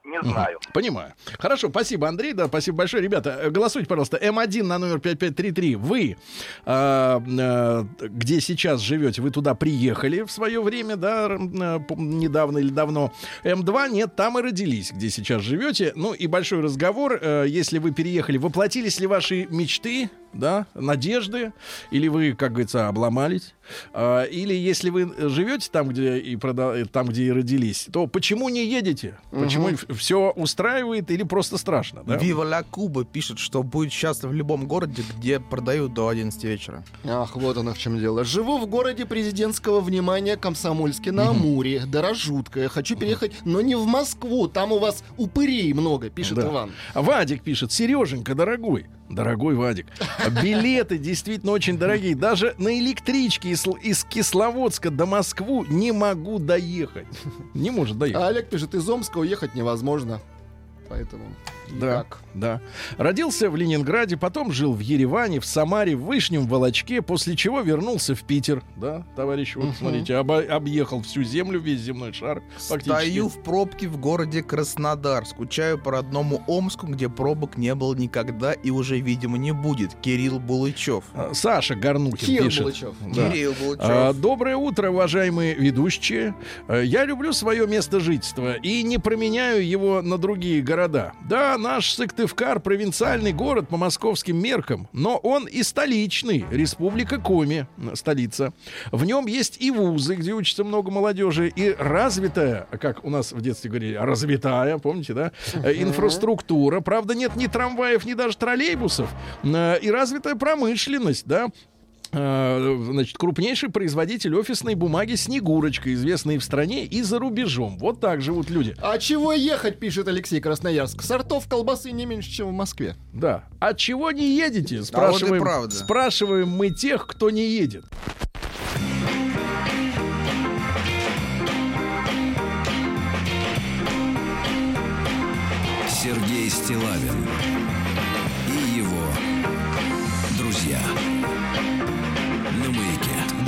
не знаю. Понимаю. Хорошо, спасибо, Андрей, да, спасибо большое. Ребята, э, голосуйте, пожалуйста. М1 на номер 5533. Вы, э, э, где сейчас живете, вы туда приехали в свое время, да, э, недавно или давно. М2 нет, там и родились, где сейчас живете. Ну и большой разговор, э, если вы переехали, воплотились ли ваши мечты, да, надежды, или вы, как говорится, обломались, А, или если вы живете там, где и прода- там, где и родились, то почему не едете? Почему все устраивает или просто страшно? Да? Вива Ла Куба пишет, что будет счастлив в любом городе, где продают до 11 вечера. Ах, вот оно в чем дело. Живу в городе президентского внимания Комсомольске на Амуре. Дыра жуткая. Хочу переехать, но не в Москву. Там у вас упырей много, пишет Да. Иван. Вадик пишет, Сереженька, дорогой, дорогой Вадик, билеты действительно очень дорогие. Даже на электричке из, из Кисловодска до Москвы не могу доехать. Не может доехать. А Олег пишет, из Омска уехать невозможно. Поэтому Да, никак. да. Родился в Ленинграде, потом жил в Ереване, в Самаре, в Вышнем, Волочке, после чего вернулся в Питер. Да, товарищ, вот смотрите, обо- объехал всю землю, весь земной шар. фактически. Стою в пробке в городе Краснодар. Скучаю по родному Омску, где пробок не было никогда и уже, видимо, не будет. Кирилл Булычев. А, Саша Горнукин Кир пишет. Булычев. Да. Кирилл Булычев. А, Доброе утро, уважаемые ведущие. А, Я люблю свое место жительства и не променяю его на другие города. Да, наш Сыктывкар провинциальный город по московским меркам, но он и столичный, республика Коми, столица. В нем есть и вузы, где учится много молодежи, и развитая, как у нас в детстве говорили, развитая, помните, да, э, инфраструктура. Правда, нет ни трамваев, ни даже троллейбусов. Э, И развитая промышленность, да, значит, крупнейший производитель офисной бумаги Снегурочка, известный в стране и за рубежом. Вот так живут люди. А чего ехать, пишет Алексей Красноярск. Сортов колбасы не меньше, чем в Москве. Да. А чего не едете? А вот Спрашиваем, спрашиваем мы тех, кто не едет. Сергей Стилавин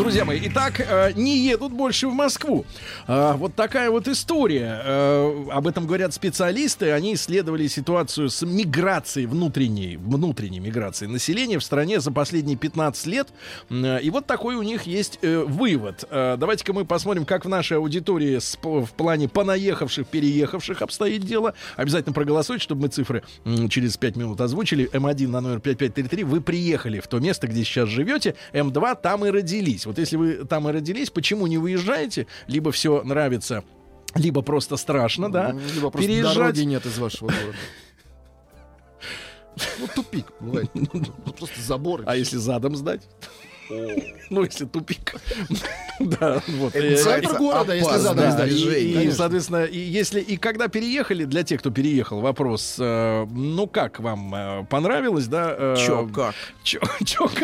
Друзья мои, итак, э, не едут больше в Москву. А, вот такая вот история. Э, об этом говорят специалисты. Они исследовали ситуацию с миграцией внутренней, внутренней миграцией населения в стране за последние 15 лет. Э, И вот такой у них есть э, вывод. Э, давайте-ка мы посмотрим, как в нашей аудитории в плане понаехавших, переехавших обстоит дело. Обязательно проголосуйте, чтобы мы цифры через 5 минут озвучили. М1 на номер 5533. Вы приехали в то место, где сейчас живете. М2 там и родились. Вот если вы там и родились, почему не выезжаете? Либо все нравится, либо просто страшно, да? Ну, Либо просто Переезжать- дороги нет из вашего города. Ну, тупик бывает. Просто заборы. А если задом сдать? Ну, если тупик. Да, вот. Э, Центр города, если сдать. и, соответственно, и если и когда переехали, для тех, кто переехал, вопрос, э, ну как вам э, понравилось, да? Чё, как? Чё,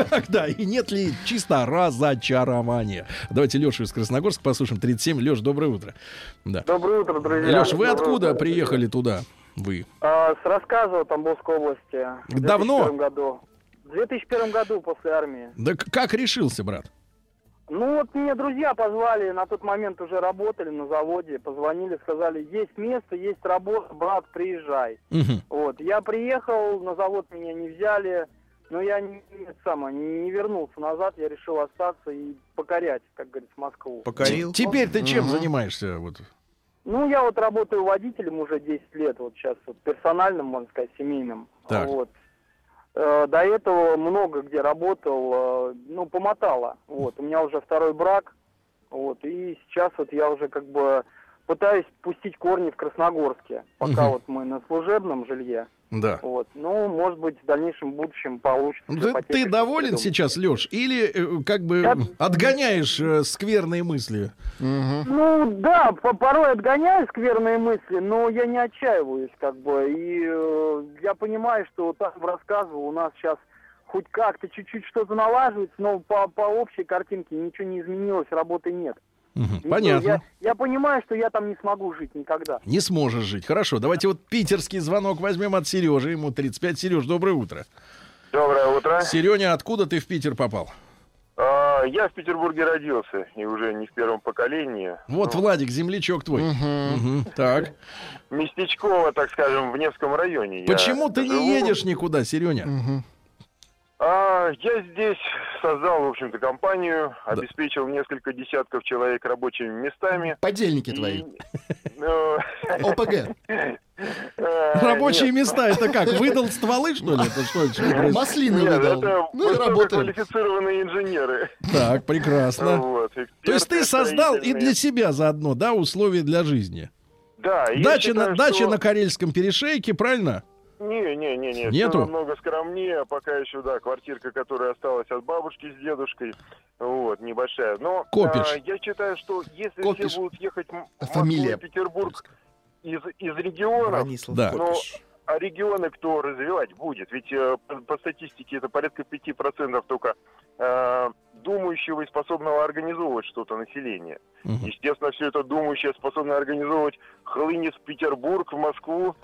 как, да, и нет ли чисто разочарования? Давайте Лешу из Красногорска послушаем, 37. Леш, доброе утро. Доброе утро, друзья. Леш, вы откуда приехали туда? Вы? А, с рассказа Тамбовской области. В Давно? 2001 году. В 2001 году после армии. Да как решился, брат? Ну вот мне друзья позвали, на тот момент уже работали на заводе, позвонили, сказали, есть место, есть работа, брат, приезжай. Мгм. Вот, я приехал, на завод меня не взяли, но я не, самое, не, не вернулся назад, я решил остаться и покорять, как говорится, Москву. Покорил? Теперь ты чем Мгм. занимаешься? Вот? Ну, я вот работаю водителем уже 10 лет, вот сейчас вот персональным, можно сказать, семейным. Так. Вот. Э, До этого много где работал, э, ну, помотало. Вот. У меня уже второй брак. Вот, и сейчас вот я уже как бы пытаюсь пустить корни в Красногорске, пока вот мы на служебном жилье. Да. Вот, ну, может быть, в дальнейшем будущем получится. Ну, Ты, ты доволен придумать. сейчас, Леш, или э, как бы Я- отгоняешь э, скверные мысли? Мгм. Ну, да, по- порой отгоняю скверные мысли, но я не отчаиваюсь, как бы, и э, я понимаю, что вот так рассказывал, у нас сейчас хоть как-то чуть-чуть что-то налаживается, но по, по общей картинке ничего не изменилось, работы нет. Ну, Понятно. Я, я понимаю, что я там не смогу жить никогда. Не сможешь жить. Хорошо, давайте вот питерский звонок возьмем от Сережи. Ему 35. Сереж, доброе утро. Доброе утро. Сереня, откуда ты в Питер попал? А, я в Петербурге родился, и уже не в первом поколении. Вот, Владик, землячок твой. Мгм. Мгм, Так. Местечково, так скажем, в Невском районе. я Почему ты живу. не едешь никуда, Сереня? Мгм. А, я здесь создал, в общем-то, компанию, обеспечил несколько десятков человек рабочими местами. Подельники И, твои. ну, ОПГ. э, Рабочие места, это как? Выдал стволы, что ли? Это что, происходит? Маслины выдал. Ну и работаем. высококвалифицированные инженеры. Так, прекрасно. То есть ты создал и для себя заодно, да, условия для жизни? Да, Дача, на Карельском перешейке, правильно? Не, не, не, не. Нету? Всё намного скромнее, а пока еще, да, квартирка, которая осталась от бабушки с дедушкой, вот, небольшая. Но Копишь. а, я считаю, что если Копишь. все будут ехать в Фамилия. Москву и Петербург из, из Бронислав Да. но а регионы кто развивать будет? Ведь э, по, по статистике это порядка 5% только э, думающего и способного организовывать что-то населения. Мгм. Естественно, все это думающее, способное организовывать, хлынет в Петербург, в Москву.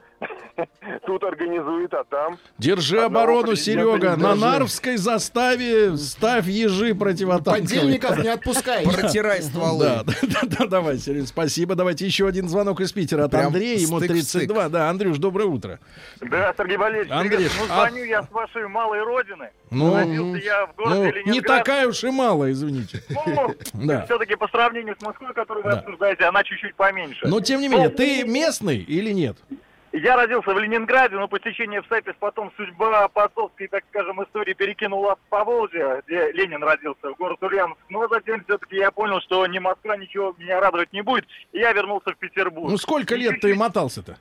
Тут организует, а там... Держи Одного оборону, Серега. не На. Нарвской заставе ставь ежи противотанковые. Подельников не отпускай. Протирай стволы. Да, да, да, да, давай, Серега, спасибо. Давайте еще один звонок из Питера от Андрея. Ему стык в 32. Да, Андрюш, доброе утро. Да, Сергей Валерьевич, Андрей, привет. Ну, а- звоню я с вашей малой родины. Ну, я в ну, городе не Ленинград. такая уж и мало, извините. Ну, Да. все-таки по сравнению с Москвой, которую вы Да. обсуждаете, она чуть-чуть поменьше. Но тем не менее, ты местный или нет? Я родился в Ленинграде, но по течению обстоятельств потом судьба по отцовской, так скажем, истории перекинула в Поволжье, где Ленин родился, в город Ульяновск. Но затем все-таки я понял, что ни Москва ничего меня радовать не будет, и я вернулся в Петербург. Ну, сколько лет ты мотался-то?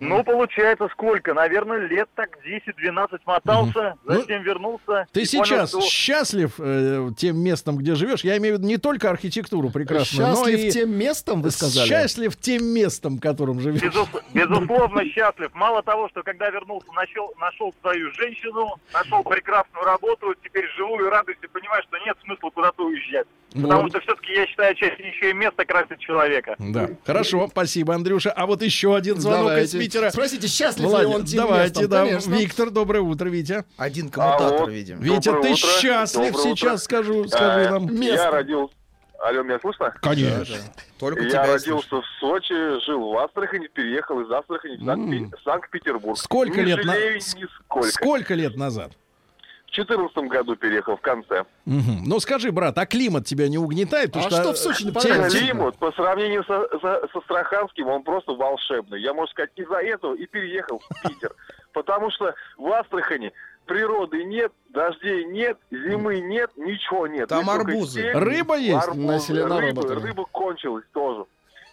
Ну, получается, сколько? Наверное, лет так 10-12 мотался, Ну, затем вернулся. Ты и понял, сейчас что- счастлив э, тем местом, где живешь? Я имею в виду не только архитектуру прекрасную, но Счастлив и тем местом, вы сказали? счастлив тем местом, которым живешь. Безус- безусловно, счастлив. Мало того, что когда вернулся, нашел, нашел свою женщину, нашел прекрасную работу, теперь живу и радуюсь, и понимаю, что нет смысла куда-то уезжать. Потому Вот. что все-таки, я считаю, часть еще и место красит человека. Да, хорошо, спасибо, Андрюша. А вот еще один звонок Давайте. из Питера. Спросите, счастлив ли Владя, он тем давайте, местом? да. Конечно. Виктор, доброе утро, Витя. Один коммутатор, Алло. видимо. Витя, Доброе ты утро. счастлив Доброе сейчас, утро. скажу, скажи А, нам. Я родился... Алло, меня слышно? Конечно. Только Я родился слышно. в Сочи, жил в Астрахани, переехал из Астрахани в. Санкт-Петербург. Сколько Не лет на- жалею С- нисколько. Сколько лет назад? В 2014 году переехал в конце. Мгм. Ну скажи, брат, а климат тебя не угнетает? А Потому что в Сочи не понравилось? Климат по сравнению со, со, со Астраханским, он просто волшебный. Я, можно сказать, из-за этого и переехал в Питер. Потому что в Астрахани природы нет, дождей нет, зимы нет, ничего нет. Там арбузы. Рыба есть? арбузы, рыба кончилась тоже.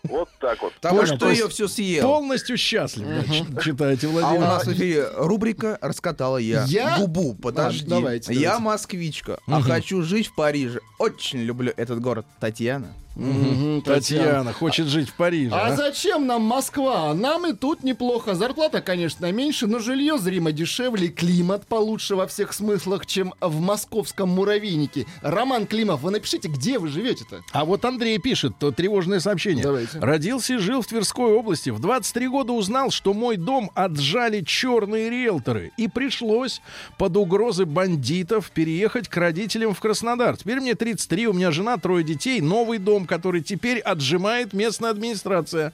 Вот так вот. Потому Понял, что ее все съел. Полностью счастлив, ч- читаете, А у Владимир. нас в эфире рубрика «Раскатала я». Я? Губу, подожди. А, давайте, Я москвичка, а хочу жить в Париже. Очень люблю этот город. Татьяна. Мгм, Татьяна хочет жить в Париже. А а? зачем нам Москва? Нам и тут неплохо. Зарплата, конечно, меньше, но жилье зримо дешевле, климат получше во всех смыслах, чем в московском муравейнике. Роман Климов, вы напишите, где вы живете-то? А вот Андрей пишет, то тревожное сообщение. Давайте. Родился и жил в Тверской области. В 23 года узнал, что мой дом отжали черные риэлторы. И пришлось под угрозы бандитов переехать к родителям в Краснодар. Теперь мне 33, у меня жена, трое детей, новый дом, который теперь отжимает местная администрация.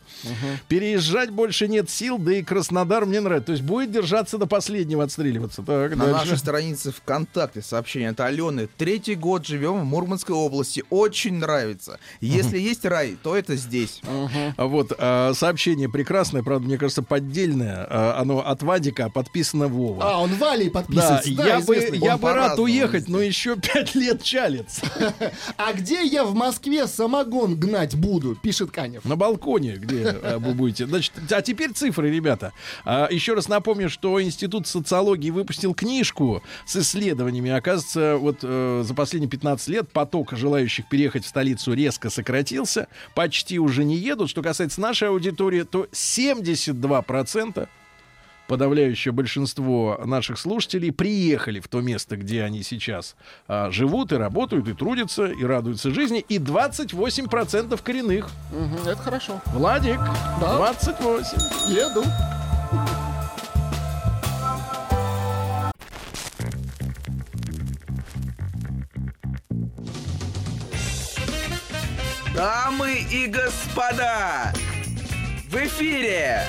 Переезжать больше нет сил, да и Краснодар мне нравится. То есть будет держаться до последнего, отстреливаться. Так, На дальше. нашей странице ВКонтакте сообщение от Алены. Третий год живем в Мурманской области. Очень нравится. Если есть рай, то это здесь. А Вот а, сообщение прекрасное, правда, мне кажется, поддельное. А, оно от Вадика подписано Вова. А, он Валей Да, подписывается. я бы, я бы рад уехать, но еще пять лет чалится. А где я в Москве сама вагон гнать буду, пишет Канев. На балконе, где э, вы будете. Значит, а теперь цифры, ребята. А, еще раз напомню, что Институт социологии выпустил книжку с исследованиями. Оказывается, вот э, за последние 15 лет поток желающих переехать в столицу резко сократился. Почти уже не едут. Что касается нашей аудитории, то 72% подавляющее большинство наших слушателей приехали в то место, где они сейчас а, живут и работают, и трудятся, и радуются жизни, и 28% коренных. Мгм, это хорошо. Владик, Да. 28. Еду. Дамы и господа, в эфире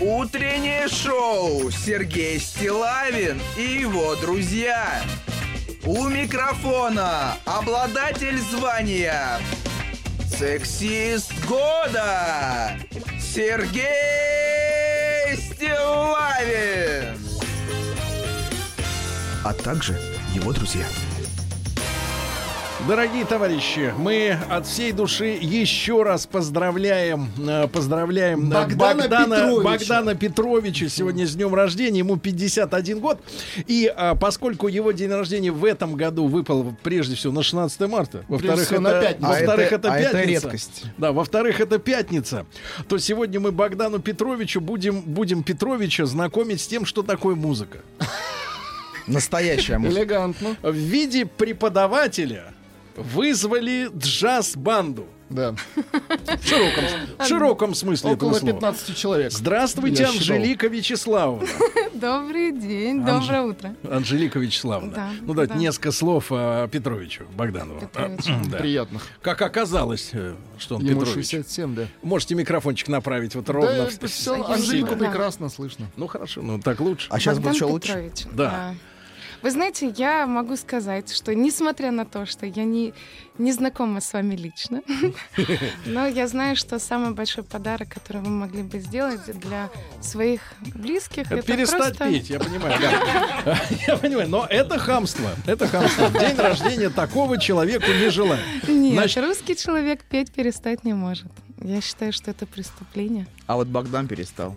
утреннее шоу Сергей Стилавин и его друзья. У микрофона обладатель звания Сексист года Сергей Стилавин. А также его друзья. Дорогие товарищи, мы от всей души еще раз поздравляем, э, поздравляем э, Богдана Петровича. Богдана Петровича сегодня с днем рождения, ему 51 год. И а, поскольку его день рождения в этом году выпал прежде всего на 16 марта, во-вторых, на это, пятницу. во-вторых, А это, это- а это пятница. редкость. Да, во-вторых, это пятница. То сегодня мы Богдану Петровичу будем, будем Петровича знакомить с тем, что такое музыка. Настоящая музыка. Элегантно. В виде преподавателя вызвали джаз-банду. Да. В широком, в широком смысле этого Около слова. 15 человек. Здравствуйте, Я считал. Анжелика Вячеславовна. Добрый день, Анж- доброе утро. Анжелика Вячеславовна. Да, ну, давайте да. несколько слов о Петровичу Богданову. Петровичу. Да. Приятных. Как оказалось, э, что он Ему Петрович. 67, да. Можете микрофончик направить вот ровно Да, в все, Анжелику. Да. прекрасно слышно. Ну хорошо, ну так лучше. А сейчас Богдан будет еще лучше? Петрович, Да. Вы знаете, я могу сказать, что несмотря на то, что я не, не знакома с вами лично, но я знаю, что самый большой подарок, который вы могли бы сделать для своих близких, это Перестать просто... петь, я понимаю, да. Я понимаю, но это хамство. Это хамство. День рождения такого человеку не желаю. Нет, Значит- русский человек петь перестать не может. Я считаю, что это преступление. А вот Богдан перестал.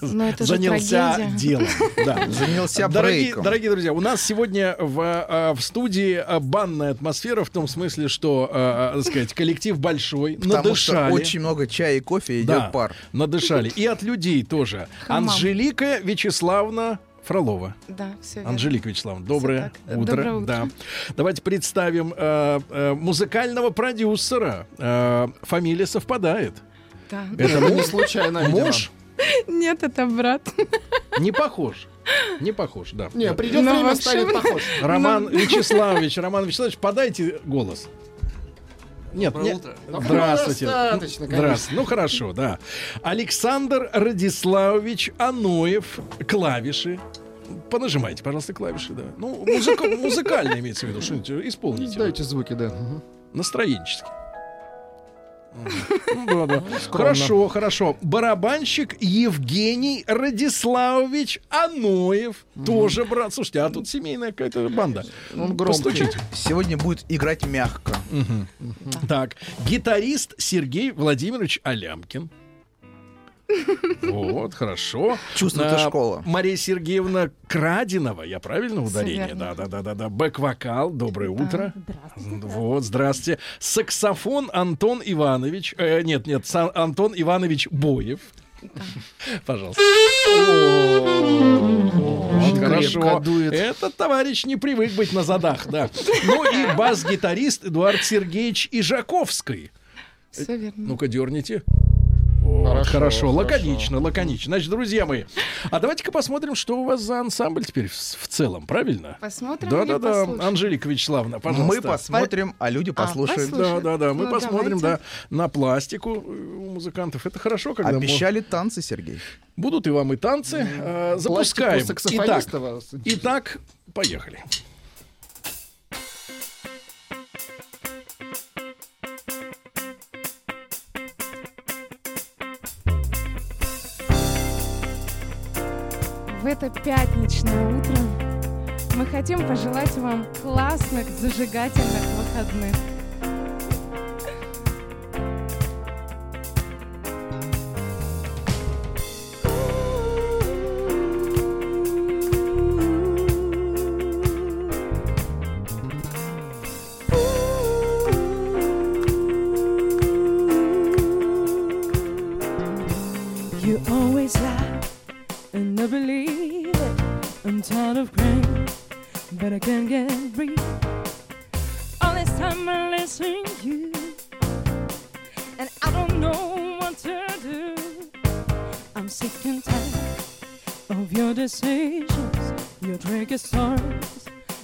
Но это же занялся трагедия. делом. Да. Занялся Дорогие, брейком. дорогие друзья, у нас сегодня в, а, в студии а, банная атмосфера в том смысле, что, а, а, так сказать, коллектив большой, Потому что надышали. очень много чая и кофе идет Да, пар. надышали. И от людей тоже. Хамам. Анжелика Вячеславна Фролова. Да, все верно. Анжелика Вячеславовна, доброе так. утро. Доброе утро. Да. Давайте представим э, э, музыкального продюсера. Э, фамилия совпадает. Да. Это не случайно, муж Нет, это брат. не похож. Не похож, да. Не, придет Ну, время, станет похож. Роман Вячеславович, Роман Вячеславович, подайте голос. Нет, нет. Здравствуйте. Достаточно, конечно. Здравствуйте. Ну хорошо, да. Александр Радиславович Аноев, клавиши. Понажимайте, пожалуйста, клавиши, да. Ну, музыка- музыкально имеется в виду, что-нибудь исполните. Дайте звуки, да. Мгм. Хорошо, хорошо. Барабанщик Евгений Радиславович Аноев. Тоже брат. Слушайте, а тут семейная какая-то банда. Он громкий. Сегодня будет играть мягко. Так, гитарист Сергей Владимирович Алямкин. Вот, хорошо. Чувствует А, школа. Мария Сергеевна Крадинова, я правильно ударение? Да, да, да, да, да. Бэк-вокал, доброе утро. Вот, здрасте. Саксофон Антон Иванович. э, нет, нет, Антон Иванович Боев. Пожалуйста. Вот, Хорошо. Этот товарищ не привык быть на задах, да. Ну и бас-гитарист Эдуард Сергеевич Ижаковский. Все верно. Ну-ка, дерните. Вот, Хорошо, хорошо, хорошо. лаконично, лаконично. Значит, друзья мои, а давайте-ка посмотрим, что у вас за ансамбль теперь в, в целом, правильно? Посмотрим Да, или да, да. Анжелика Вячеславовна, пожалуйста. Мы посмотрим, а люди А, послушают. послушаем. Да, да, да. Мы Ну, посмотрим, давайте. да, на пластику у музыкантов. Это хорошо, когда Обещали танцы, Сергей. будут и вам и танцы. Э, запускаем. Итак, итак, поехали. Это пятничное утро мы хотим пожелать вам классных, зажигательных выходных.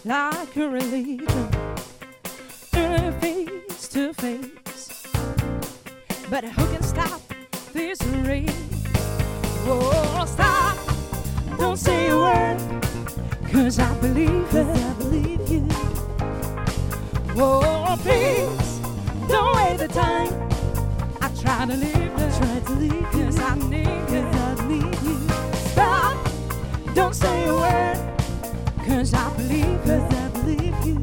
Like a religion, face to face. But who can stop this race? Oh, stop! Don't say a word, cause I believe it. I believe you. Oh, please, don't waste the time. I try to leave it. Try to leave cause I need it. I need you. Stop! Don't say a word, cause I believe it. I believe you.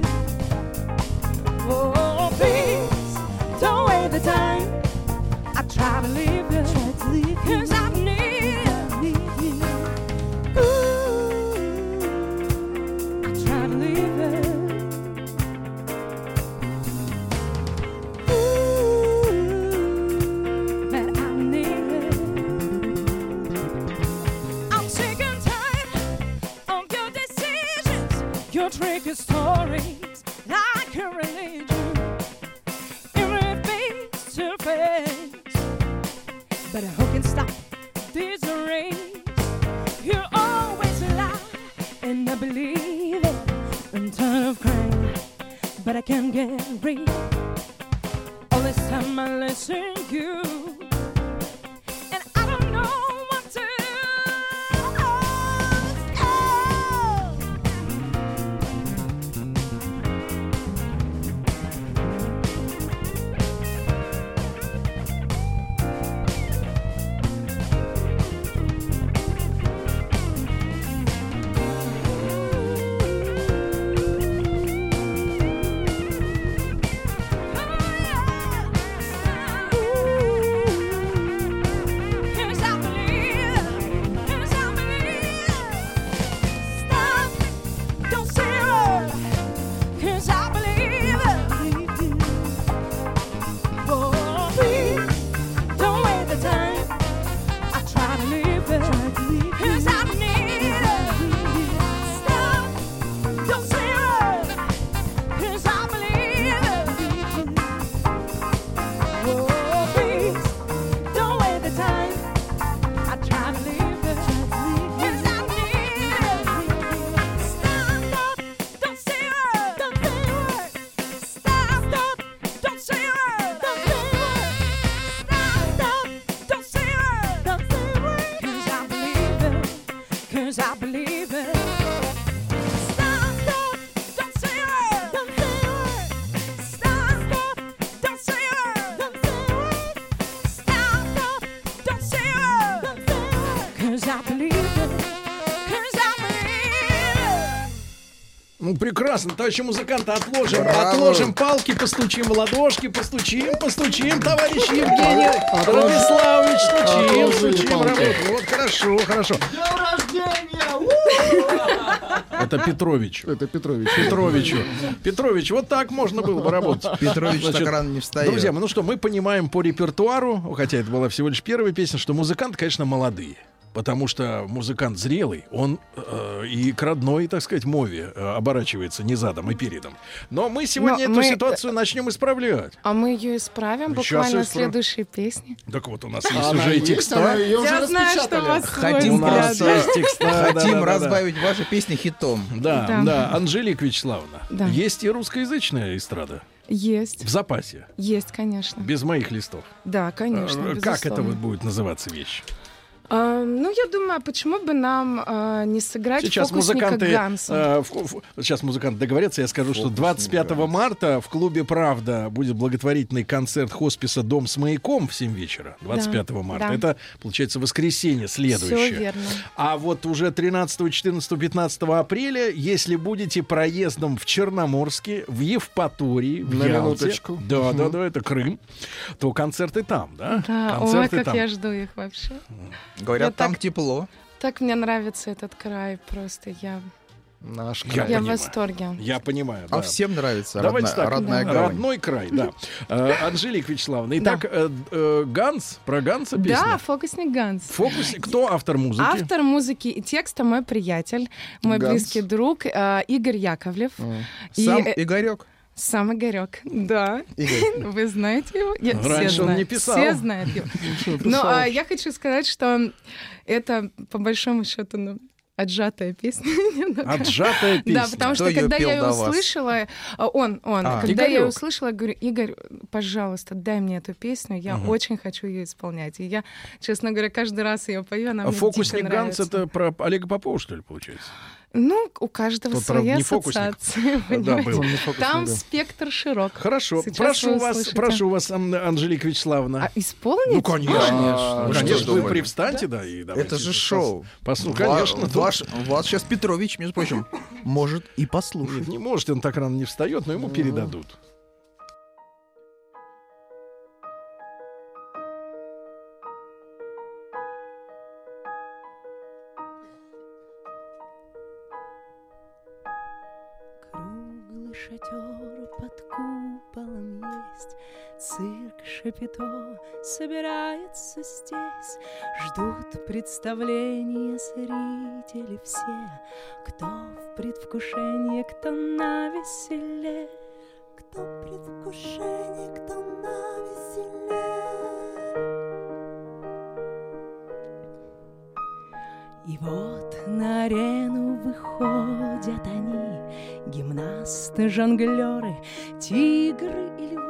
Oh, please, don't waste the time. I try to leave it. Tricky stories, like a religion. Every face to face. But who can stop this race? You always lie, and I believe it. I'm tired of crying, but I can't get rid. All this time I listen Ну, прекрасно, товарищи музыканты, отложим, Браво. отложим палки, постучим в ладошки, постучим, постучим, товарищ Евгений Радиславович, стучим, стучим, палки. работаем. Вот хорошо, хорошо. Это Петровичу. Это Петрович. Петровичу. Петрович, вот так можно было бы работать. Петрович Значит, так рано не встает. Друзья, ну что, мы понимаем по репертуару, хотя это была всего лишь первая песня, что музыканты, конечно, молодые. Потому что музыкант зрелый, он э, и к родной, так сказать, мове э, оборачивается не задом и передом. Но мы сегодня Но эту мы- ситуацию начнем исправлять. А мы ее исправим Сейчас буквально в исправ- следующей песне. Так вот, у нас есть Она уже и текста. она ее уже Я знаю, что распечатали. у вас Хотим да, Хотим разбавить ваши песни хитом. Да, Да. Анжелика Вячеславовна. Есть и русскоязычная эстрада Есть, в запасе, есть, конечно. без моих листов. Да, конечно, Э, Как это вот будет называться вещь? А, ну, я думаю, почему бы нам а, не сыграть Сейчас фокусника музыканты, Ганса? э, в- в- сейчас музыканты договорятся. Я скажу, что 25 марта в клубе «Правда» будет благотворительный концерт хосписа «Дом с маяком» в 7 вечера. 25 марта. да. Это, получается, воскресенье следующее. Все верно. А вот уже 13, 14, 15 апреля, если будете проездом в Черноморске, в Евпатории, в На Ялте, минуточку. да, да, да, это Крым, то концерты там, да? Да, ой, концерты как там. я жду их вообще. Говорят, Я там так- тепло. Так мне нравится этот край, просто я Наш Я Я в восторге. Я понимаю. А да. всем нравится Давайте родная, так, родная да, гавань. родной край, да. Э, Анжелика Вячеславовна. Итак, э, э, Ганс, про Ганса Да, песня. фокусник Ганс. Фокус. Кто автор музыки? Автор музыки и текста мой приятель, мой Ганс. близкий друг э, Игорь Яковлев. Сам Игорек. Сам Игорек, да. Игорь. Вы знаете его? Я- все Раньше он знают, не писал. Все знают его. Но а, я хочу сказать, что это, по большому счету, ну, отжатая песня. Отжатая песня. Да, потому что её когда пел я ее услышала, а, он, он, А. когда я ее услышала, говорю, Игорь, пожалуйста, дай мне эту песню, я очень хочу ее исполнять. И я, честно говоря, каждый раз ее пою, она А мне фокусник Ганс это про Олега Попова, что ли, получается? Ну, у каждого Тот, правда, своя не фокусник. ассоциация. Да, понимаете? был. Там спектр широк. Хорошо. Сейчас прошу вас, прошу вас, Ан- Анжелика Вячеславовна. А исполнить? Ну, конечно. А, Ну, конечно, вы привстаньте, да, и давайте. Это же шоу. Послу, Ва- конечно. Ваш, вас сейчас Петрович, между прочим, может и послушать. Нет, не может, он так рано не встает, но ему передадут. Есть, Цирк Шапито собирается здесь, Ждут представления зрители все, Кто в предвкушении, кто на веселе. Кто в предвкушении, кто на веселе. И вот на арену выходят они, Гимнасты, жонглеры, тигры и львы.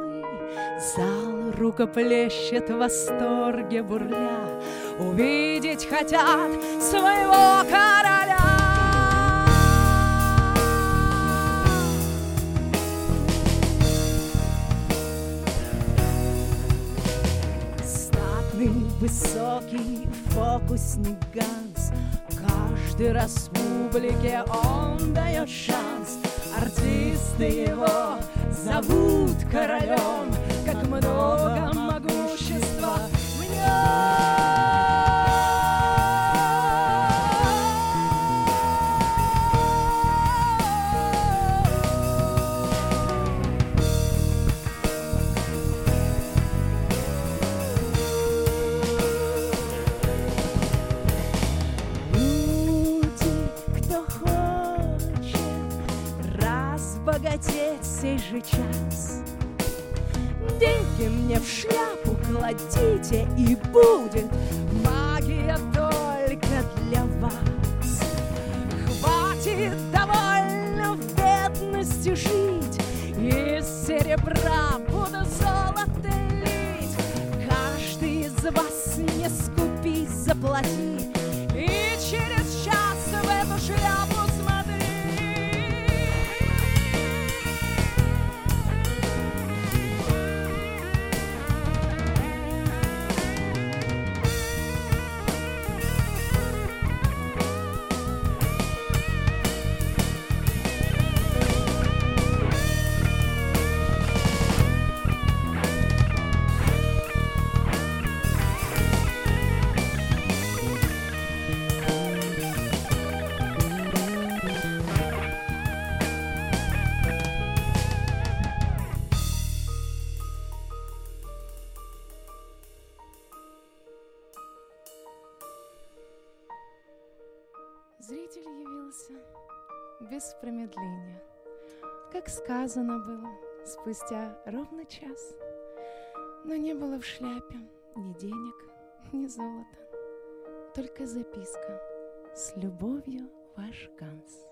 Зал рукоплещет в восторге бурля, Увидеть хотят своего короля. Высокий фокусник Ганс. Каждый раз публике он дает шанс. Артисты его зовут королем Как много Кладите, и будет магия только для вас. Хватит довольно в бедности жить, из серебра сказано было, спустя ровно час. Но не было в шляпе ни денег, ни золота. Только записка с любовью ваш Ганс.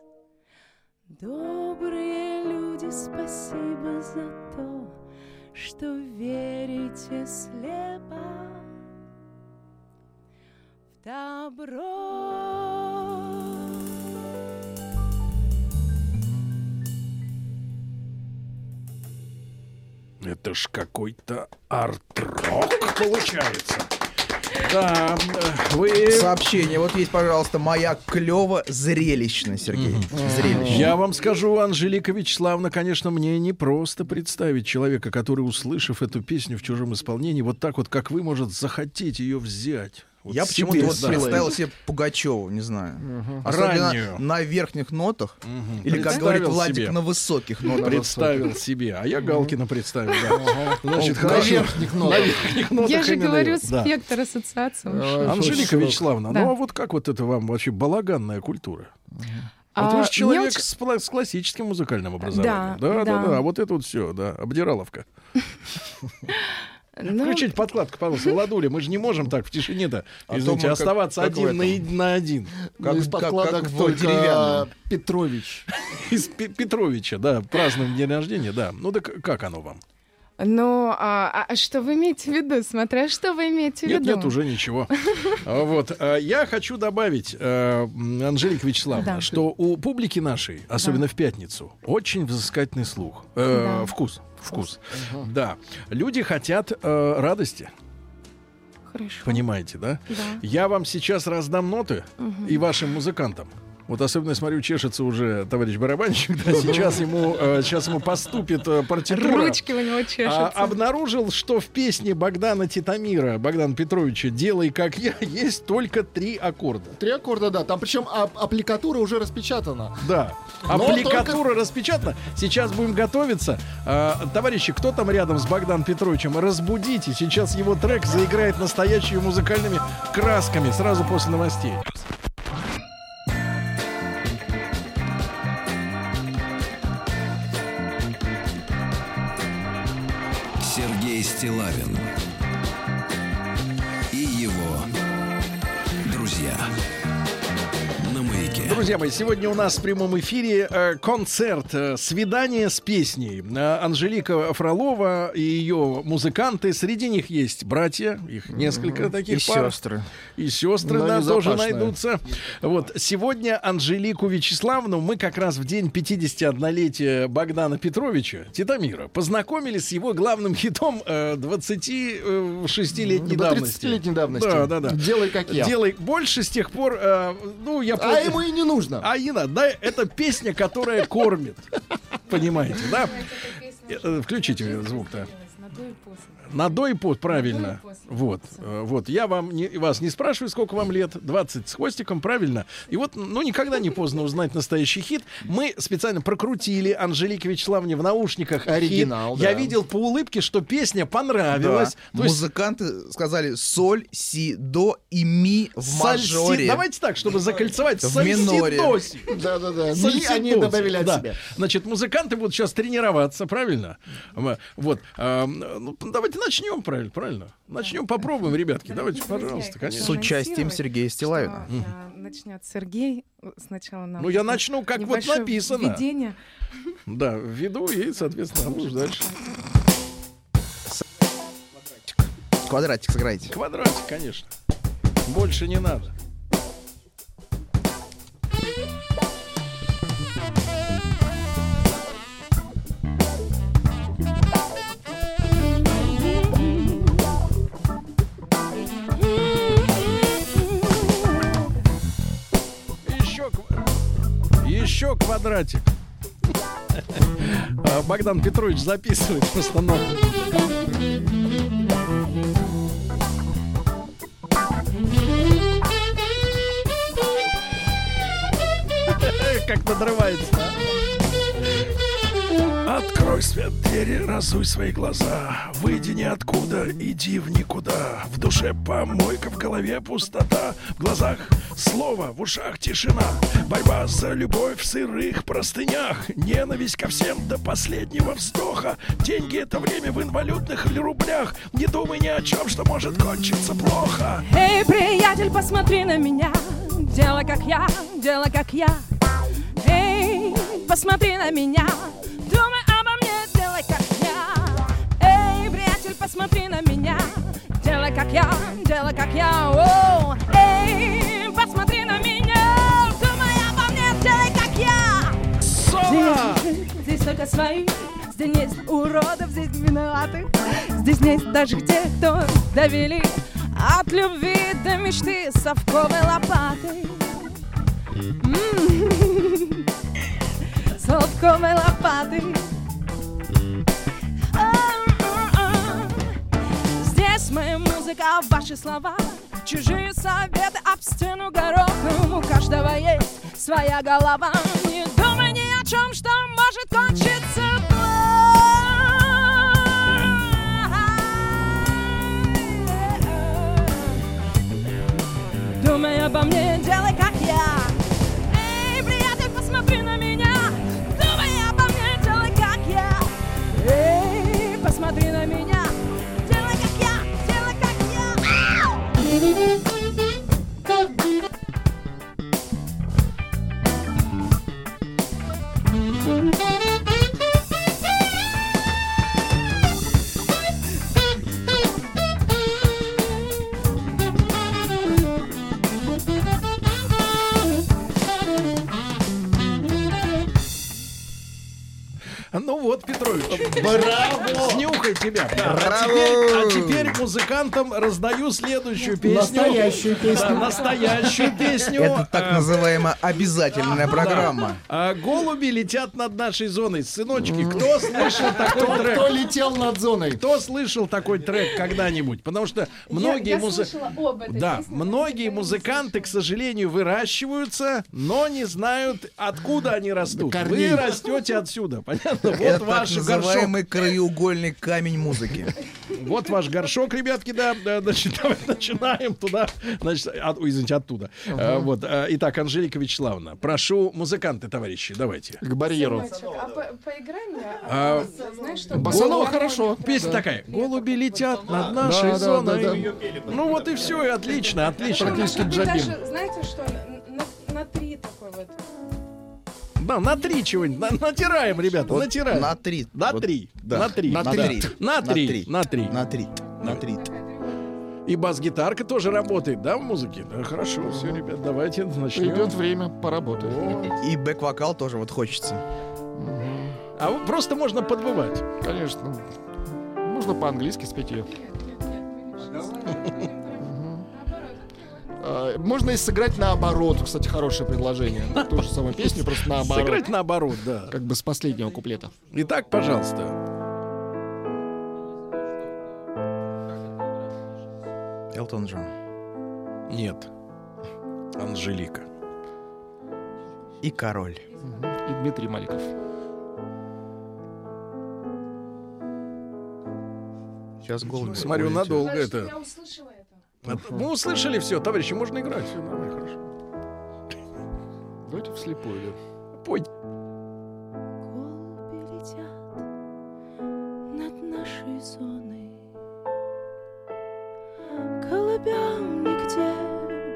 Добрые люди, спасибо за то, что верите слепо в добро. Это ж какой-то арт-рок получается. Да, вы... Сообщение. Вот есть, пожалуйста, моя клево зрелищно, Сергей. Зрелищно. Я вам скажу, Анжелика Вячеславовна, конечно, мне не просто представить человека, который, услышав эту песню в чужом исполнении, вот так вот, как вы, может захотеть ее взять. Вот Я почему-то вот да. представил себе Пугачеву, не знаю. Особенно Раннюю. на верхних нотах. Мгм. Или, как говорит Владик, себе. на высоких нотах. Представил себе. А я Галкина представил, да. Значит, На хорошо. верхних нотах. На верхних нотах Я же говорю, спектр ассоциаций. Анжелика Вячеславовна, Да. ну а вот как вот это вам вообще балаганная культура? А, Вот вы же человек очень- с, пла- с классическим музыкальным образованием. Да, да, да, да. да. А вот это вот все, да, обдираловка. Ну, Включите подкладку, пожалуйста, Владуля. Мы же не можем так в тишине-то, А извините, как- оставаться как один на, этом. и- на один. Как- Ну, из как- подкладок как в только. Петрович. Из Пе- Петровича, да, празднуем день рождения, да. Ну так как оно вам? Ну, а, а что вы имеете в виду? Смотря что вы имеете в Нет, виду. нет, уже ничего. А, Вот. а, Я хочу добавить, э, Анжелика Вячеславовна, Да. что у публики нашей, особенно в пятницу, очень взыскательный слух. Э, Да. Вкус. Вкус. Да. Люди хотят э, радости. Хорошо. Понимаете, да? Да. Я вам сейчас раздам ноты Мгм. и вашим музыкантам. Вот особенно, смотрю, чешется уже товарищ барабанщик. Да, сейчас ему, э, сейчас ему поступит э, партитура. Ручки у него чешутся. А, обнаружил, что в песне Богдана Титамира, Богдана Петровича «Делай как я» есть только три аккорда. Три аккорда, да. Там причем ап- аппликатура уже распечатана. Да. Но Аппликатура распечатана. Сейчас будем готовиться. А, товарищи, кто там рядом с Богданом Петровичем? Разбудите. Сейчас его трек заиграет настоящими музыкальными красками сразу после новостей. Стилавин Друзья мои, сегодня у нас в прямом эфире э, концерт э, «Свидание с песней». Э, Анжелика Фролова и ее музыканты. Среди них есть братья, их несколько таких И пар. сестры. И сестры, Но да, тоже найдутся. Вот. Сегодня Анжелику Вячеславовну мы как раз в день 51-летия Богдана Петровича, Титамира, познакомили с его главным хитом э, 26-летней До давности. 30-летней давности. Да, да, да. Делай как я. Делай больше с тех пор, ну, я А ему и не нужно. а не надо, да, это песня, которая кормит. Понимаете, да? Э, Включите звук-то. На до и под, правильно. Вот, э, вот. Я вам не, вас не спрашиваю, сколько вам лет. 20 с хвостиком, правильно. И вот, ну, никогда не поздно узнать настоящий хит. Мы специально прокрутили Анжелике Вячеславовне в наушниках хит. Оригинал, Я да. видел по улыбке, что песня Да. понравилась. То есть Музыканты сказали соль, си, до и ми в соль, си- мажоре. Давайте так, чтобы закольцевать. В соль, си, миноре. до, си. Да-да-да. Ми Сальсидос, они добавили от да. себя. Значит, музыканты будут сейчас тренироваться, правильно? Вот. а, ну, давайте начнем, правильно? Правильно? Начнем, попробуем, ребятки. Давайте, пожалуйста, конечно. С участием Сергея Стилавина. Что, э, Начнет Сергей э, сначала нам. Ну, я начну, как вот написано. введение. Да, введу и, соответственно, будешь дальше. Квадратик сыграйте. Квадратик, конечно. Больше не надо. Еще квадратик. А, Богдан Петрович записывает просто ноты. Как надрывается. Открой свет двери, разуй свои глаза. Выйди ниоткуда, иди в никуда. В душе помойка, в голове пустота. В глазах слово, в ушах тишина. Борьба за любовь в сырых простынях. Ненависть ко всем до последнего вздоха. Деньги — это время в инвалютных или рублях. Не думай ни о чем, что может кончиться плохо. Эй, приятель, посмотри на меня. Делай как я, делай как я. Эй, посмотри на меня посмотри на меня. Делай как я, делай как я. О, Эй, посмотри на меня. Думай обо мне, делай как я. Здесь, здесь только свои Здесь нет уродов, здесь виноватых Здесь нет даже где кто довели. От любви до мечты совковой лопатой Совковой лопатой А, а, а. Моя музыка, ваши слова чужие советы об стену горохом У каждого есть своя голова Не думай ни Bravo. Музыкантам раздаю следующую песню. Настоящую песню. Да, настоящую песню. Это так называемая обязательная программа. а, голуби летят над нашей зоной. Сыночки, кто слышал такой трек? кто летел над зоной? Кто слышал такой трек когда-нибудь? Потому что многие я музы- слышала об этой Да, многие музыканты, к сожалению, выращиваются, но не знают, откуда они растут. Вы растете отсюда, понятно? Вот Это так ваш называемый краеугольный камень музыки. Вот ваш горшок, ребятки, да. Значит, давайте начинаем туда. Значит, от- извините, оттуда. А, Вот. а, Итак, Анжелика Вячеславовна, прошу, музыканты, товарищи, давайте. К барьеру. А по- поиграй мне, А, а, знаешь, что... Босанова Голуби- хорошо. Песня такая. Голуби летят над нашей зоной. Ну вот и все, и отлично, отлично. Практически Джабим. знаете что, на три такой вот. Да, на три чего-нибудь. на- натираем, ребята, Вот натираем. На три. На Вот, три. да. На три. На три. На три. На три. На три. На три. И бас-гитарка тоже работает, да, в музыке? Да, хорошо, все, ребят, давайте начнем. Придет время, поработать. И бэк-вокал тоже вот хочется. А вот просто можно подбывать. Конечно. Можно по-английски спеть ее. А, Можно и сыграть наоборот. Кстати, хорошее предложение. Ту же самую песню, просто наоборот. Сыграть наоборот, да. Как бы с последнего куплета. Итак, пожалуйста. Элтон Джон. Нет. Анжелика. И король. И Дмитрий Маликов. Сейчас голуби. Смотрю, надолго это. Я услышала Мы услышали все, товарищи, можно играть. Все нормально, хорошо. Давайте вслепую. да. Пой. Голуби летят над нашей зоной Голубям нигде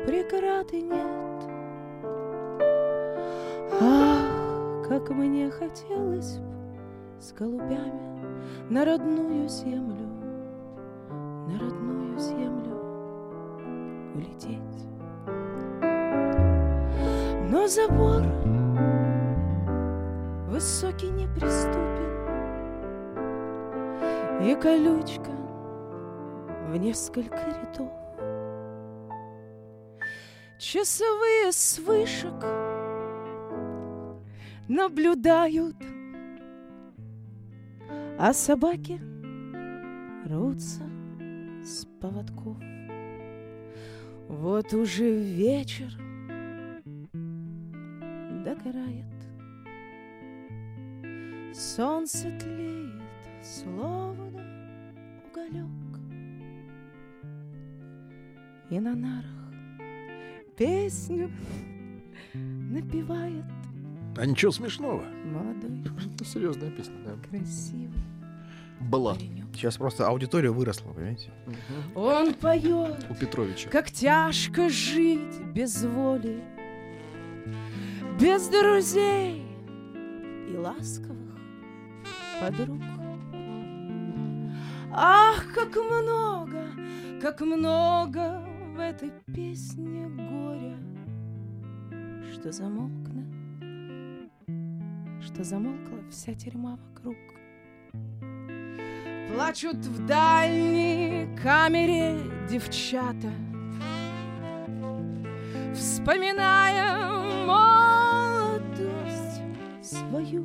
преграды нет Ах, как мне хотелось б с голубями На родную землю, улететь. Но забор высокий неприступен И колючка в несколько рядов. Часовые с вышек наблюдают А собаки рвутся с поводков Вот уже вечер догорает Солнце тлеет, словно уголек И на нарах песню напевает А ничего смешного. молодой, серьезная песня, да. красивый Была. Сейчас просто аудитория выросла, понимаете? Он поет, у Петровича. как тяжко жить без воли, без друзей и ласковых подруг. Ах, как много, как много в этой песне горя, что замолкнет, что замолкла вся тюрьма вокруг. Плачут в дальней камере девчата, Вспоминая молодость свою,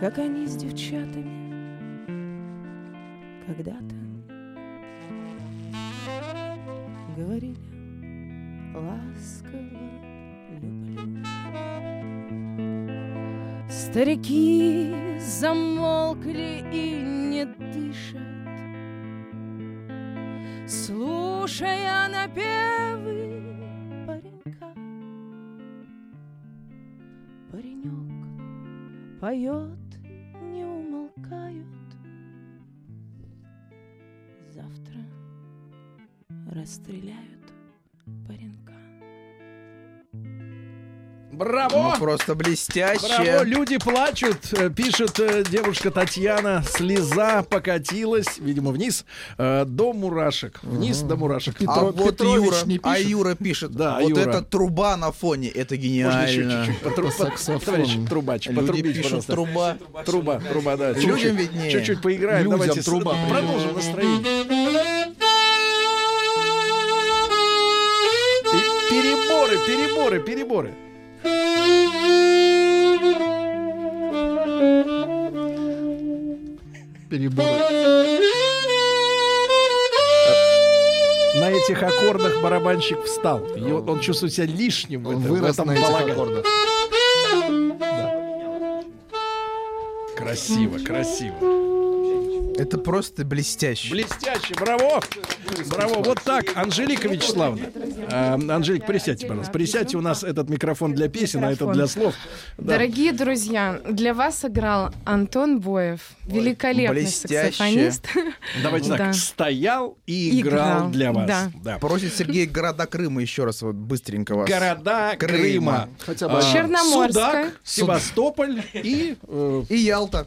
Как они с девчатами когда-то говорили ласково люблю. Старики замолкли и не дышат, Слушая напевы паренька. Паренек поет, не умолкают. Завтра расстреляют паренька. Браво! Ну, просто блестяще. Браво, люди плачут, э, пишет э, девушка Татьяна. Слеза покатилась, видимо, вниз э, до мурашек. Вниз до мурашек. а вот Юра, а Юра пишет, Да, вот Юра. эта труба на фоне, это гениально. по- Товарищ трубач, Люди пишут, труба. Труба, труба, да. Людям Чуть-чуть, виднее. Чуть-чуть поиграем. Давайте труба продолжим настроение. И переборы, переборы, переборы. На этих аккордах барабанщик встал. И он, он чувствует себя лишним в, Он этом- в вырос этом на этих балагане. аккордах. Красиво, красиво. Это просто блестяще. Блестяще, браво! Браво, вот так, Анжелика Вячеславовна. А, Анжелик, присядьте, пожалуйста. Присядьте, у нас этот микрофон для песен, а этот для слов. Дорогие друзья, для вас играл Антон Боев, великолепный саксофонист. Давайте так, стоял и играл, для вас. да. Да. Просит Сергей города Крыма еще раз вот быстренько вас. Города Крыма. Хотя бы А, Черноморская. Судак, Севастополь и... э, И Ялта.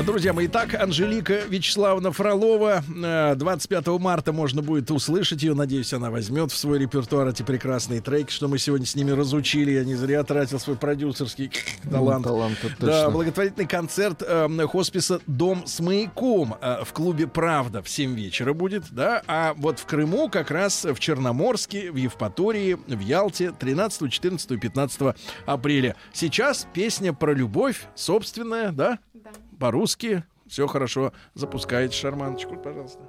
Друзья мои, итак, Анжелика Вячеславовна Фролова. э, 25 марта можно будет услышать ее. Надеюсь, она возьмет в свой репертуар эти прекрасные треки, что мы сегодня с ними разучили. Я не зря тратил свой продюсерский талант. талант, это Да, благотворительный концерт э, хосписа «Дом с маяком» э, в клубе «Правда» в 7 вечера будет, да, а вот в Крыму как раз в Черноморске, в Евпатории, в Ялте 13, 14 и 15 апреля. Сейчас песня про любовь собственная, да? По-русски. Все хорошо. Запускайте шарманочку, пожалуйста.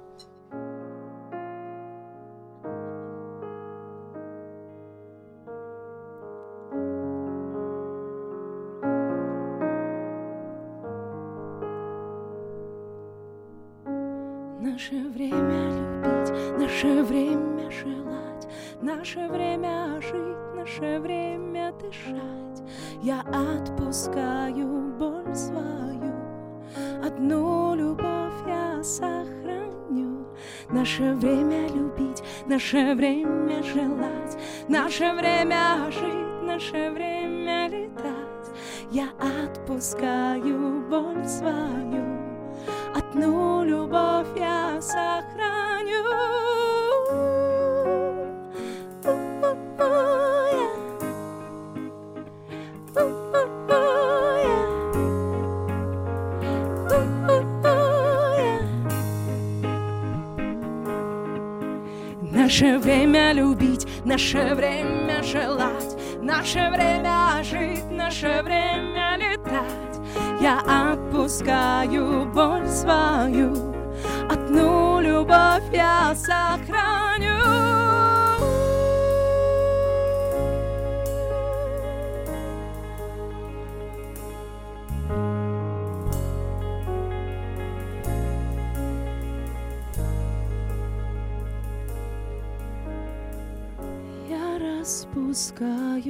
Наше время любить, наше время желать, наше время жить, наше время дышать. Я отпускаю боль свою, одну любовь я сохраню. Наше время любить, наше время желать, наше время жить, наше время летать. Я отпускаю боль свою, одну любовь я сохраню. Наше время любить, наше время желать, наше время жить, наше время летать. Я отпускаю боль свою, одну любовь я сохраню. Распускаюсь,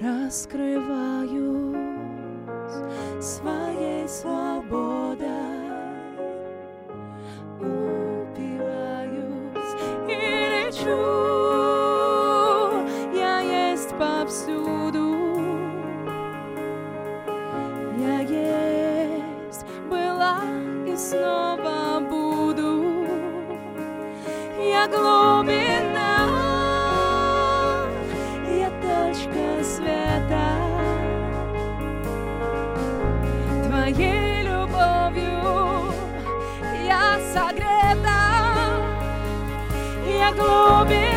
раскрываюсь своей свободой, упиваюсь и лечу. Я есть повсюду, я есть была и снова буду. Я глубина, glory.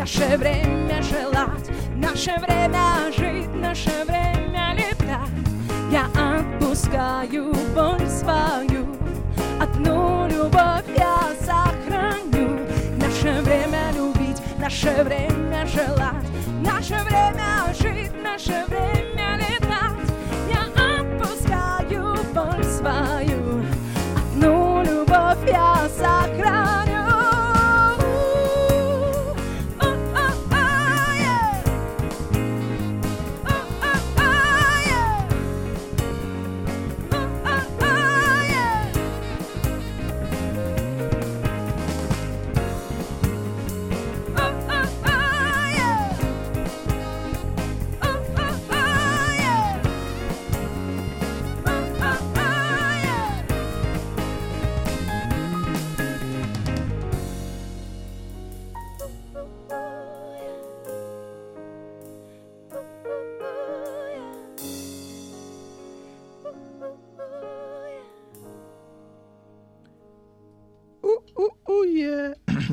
Наше время желать, наше время жить, наше время летать. Я отпускаю боль свою, одну любовь я сохраню. Наше время любить, наше время желать, наше время жить, наше время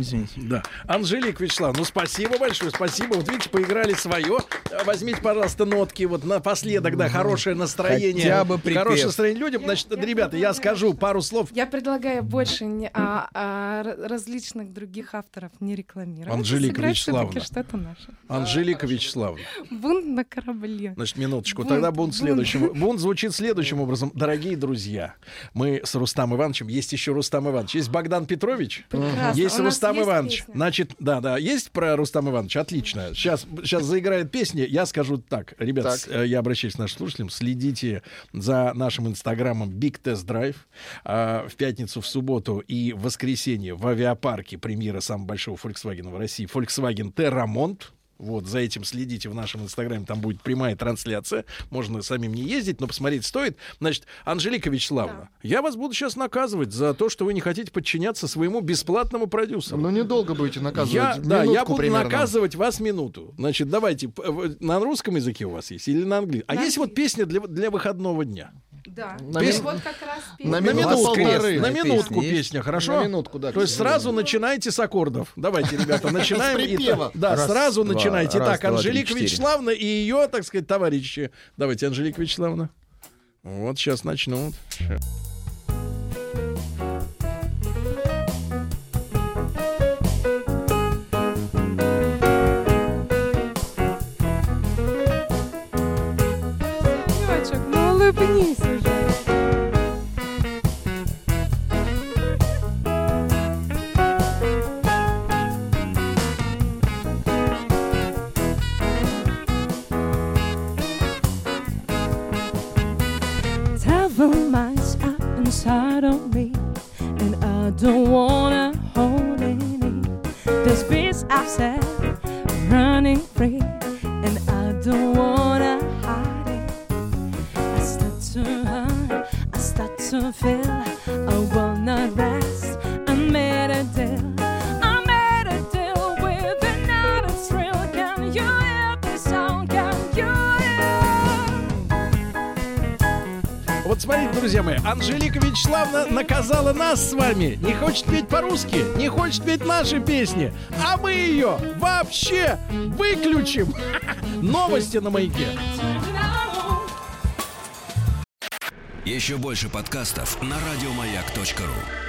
Извините. Да. Анжелик Вячеслав, ну спасибо большое, спасибо. Вот видите, поиграли свое. Возьмите, пожалуйста, нотки вот напоследок, да, хорошее настроение. Хотя бы припев. Хорошее настроение людям. Значит, ребята, я скажу пару слов. Я предлагаю больше не, а, а, различных других авторов не рекламировать. Анжелика Вячеславовна. что-то наше. Анжелика Вячеславовна. Бунт на корабле. Значит, минуточку. Бунт, Тогда бунт бунт. следующим. Бунт звучит следующим образом. Дорогие друзья, мы с Рустам Ивановичем, есть еще Рустам Иванович, есть Богдан Петрович, Прекрасно. есть нас Рустам есть Иванович. песня? Значит, да, да, есть про Рустам Ивановича? Отлично. Сейчас, сейчас заиграет песня. Я скажу так, ребят, Так. с- э, я обращаюсь к нашим слушателям, следите за нашим инстаграмом Big Test Drive. А, В пятницу, в субботу и в воскресенье в авиапарке премьера самого большого Volkswagen в России Volkswagen Terramont. Вот, за этим следите в нашем инстаграме, там будет прямая трансляция. Можно самим не ездить, но посмотреть стоит. Значит, Анжелика Вячеславовна, я вас буду сейчас наказывать за то, что вы не хотите подчиняться своему бесплатному продюсеру. Ну, недолго будете наказывать. Я, да, я буду примерно. наказывать вас минуту. Значит, давайте, на русском языке у вас есть или на английском? А На есть вот песня для, для выходного дня? Да. На И мин- вот как раз На песня. минуту минутку, полторы. на минутку песня хорошо? На минутку, да. То есть сразу начинайте с аккордов. Давайте, ребята, начинаем. Припева. Да, Раз, сразу два, начинайте. раз, Так, два, три, Анжелика. Вячеславовна и ее, так сказать, товарищи. Давайте, Анжелика Вячеславовна. Вот сейчас начнут. Ну улыбнись don't wanna hold any. This beast outside, running free, and I don't wanna hide it. I start to hide, I start to feel смотрите, друзья мои, Анжелика Вячеславовна наказала нас с вами. Не хочет петь по-русски, не хочет петь наши песни. А мы ее вообще выключим. Новости на маяке. Еще больше подкастов на радиомаяк.ру.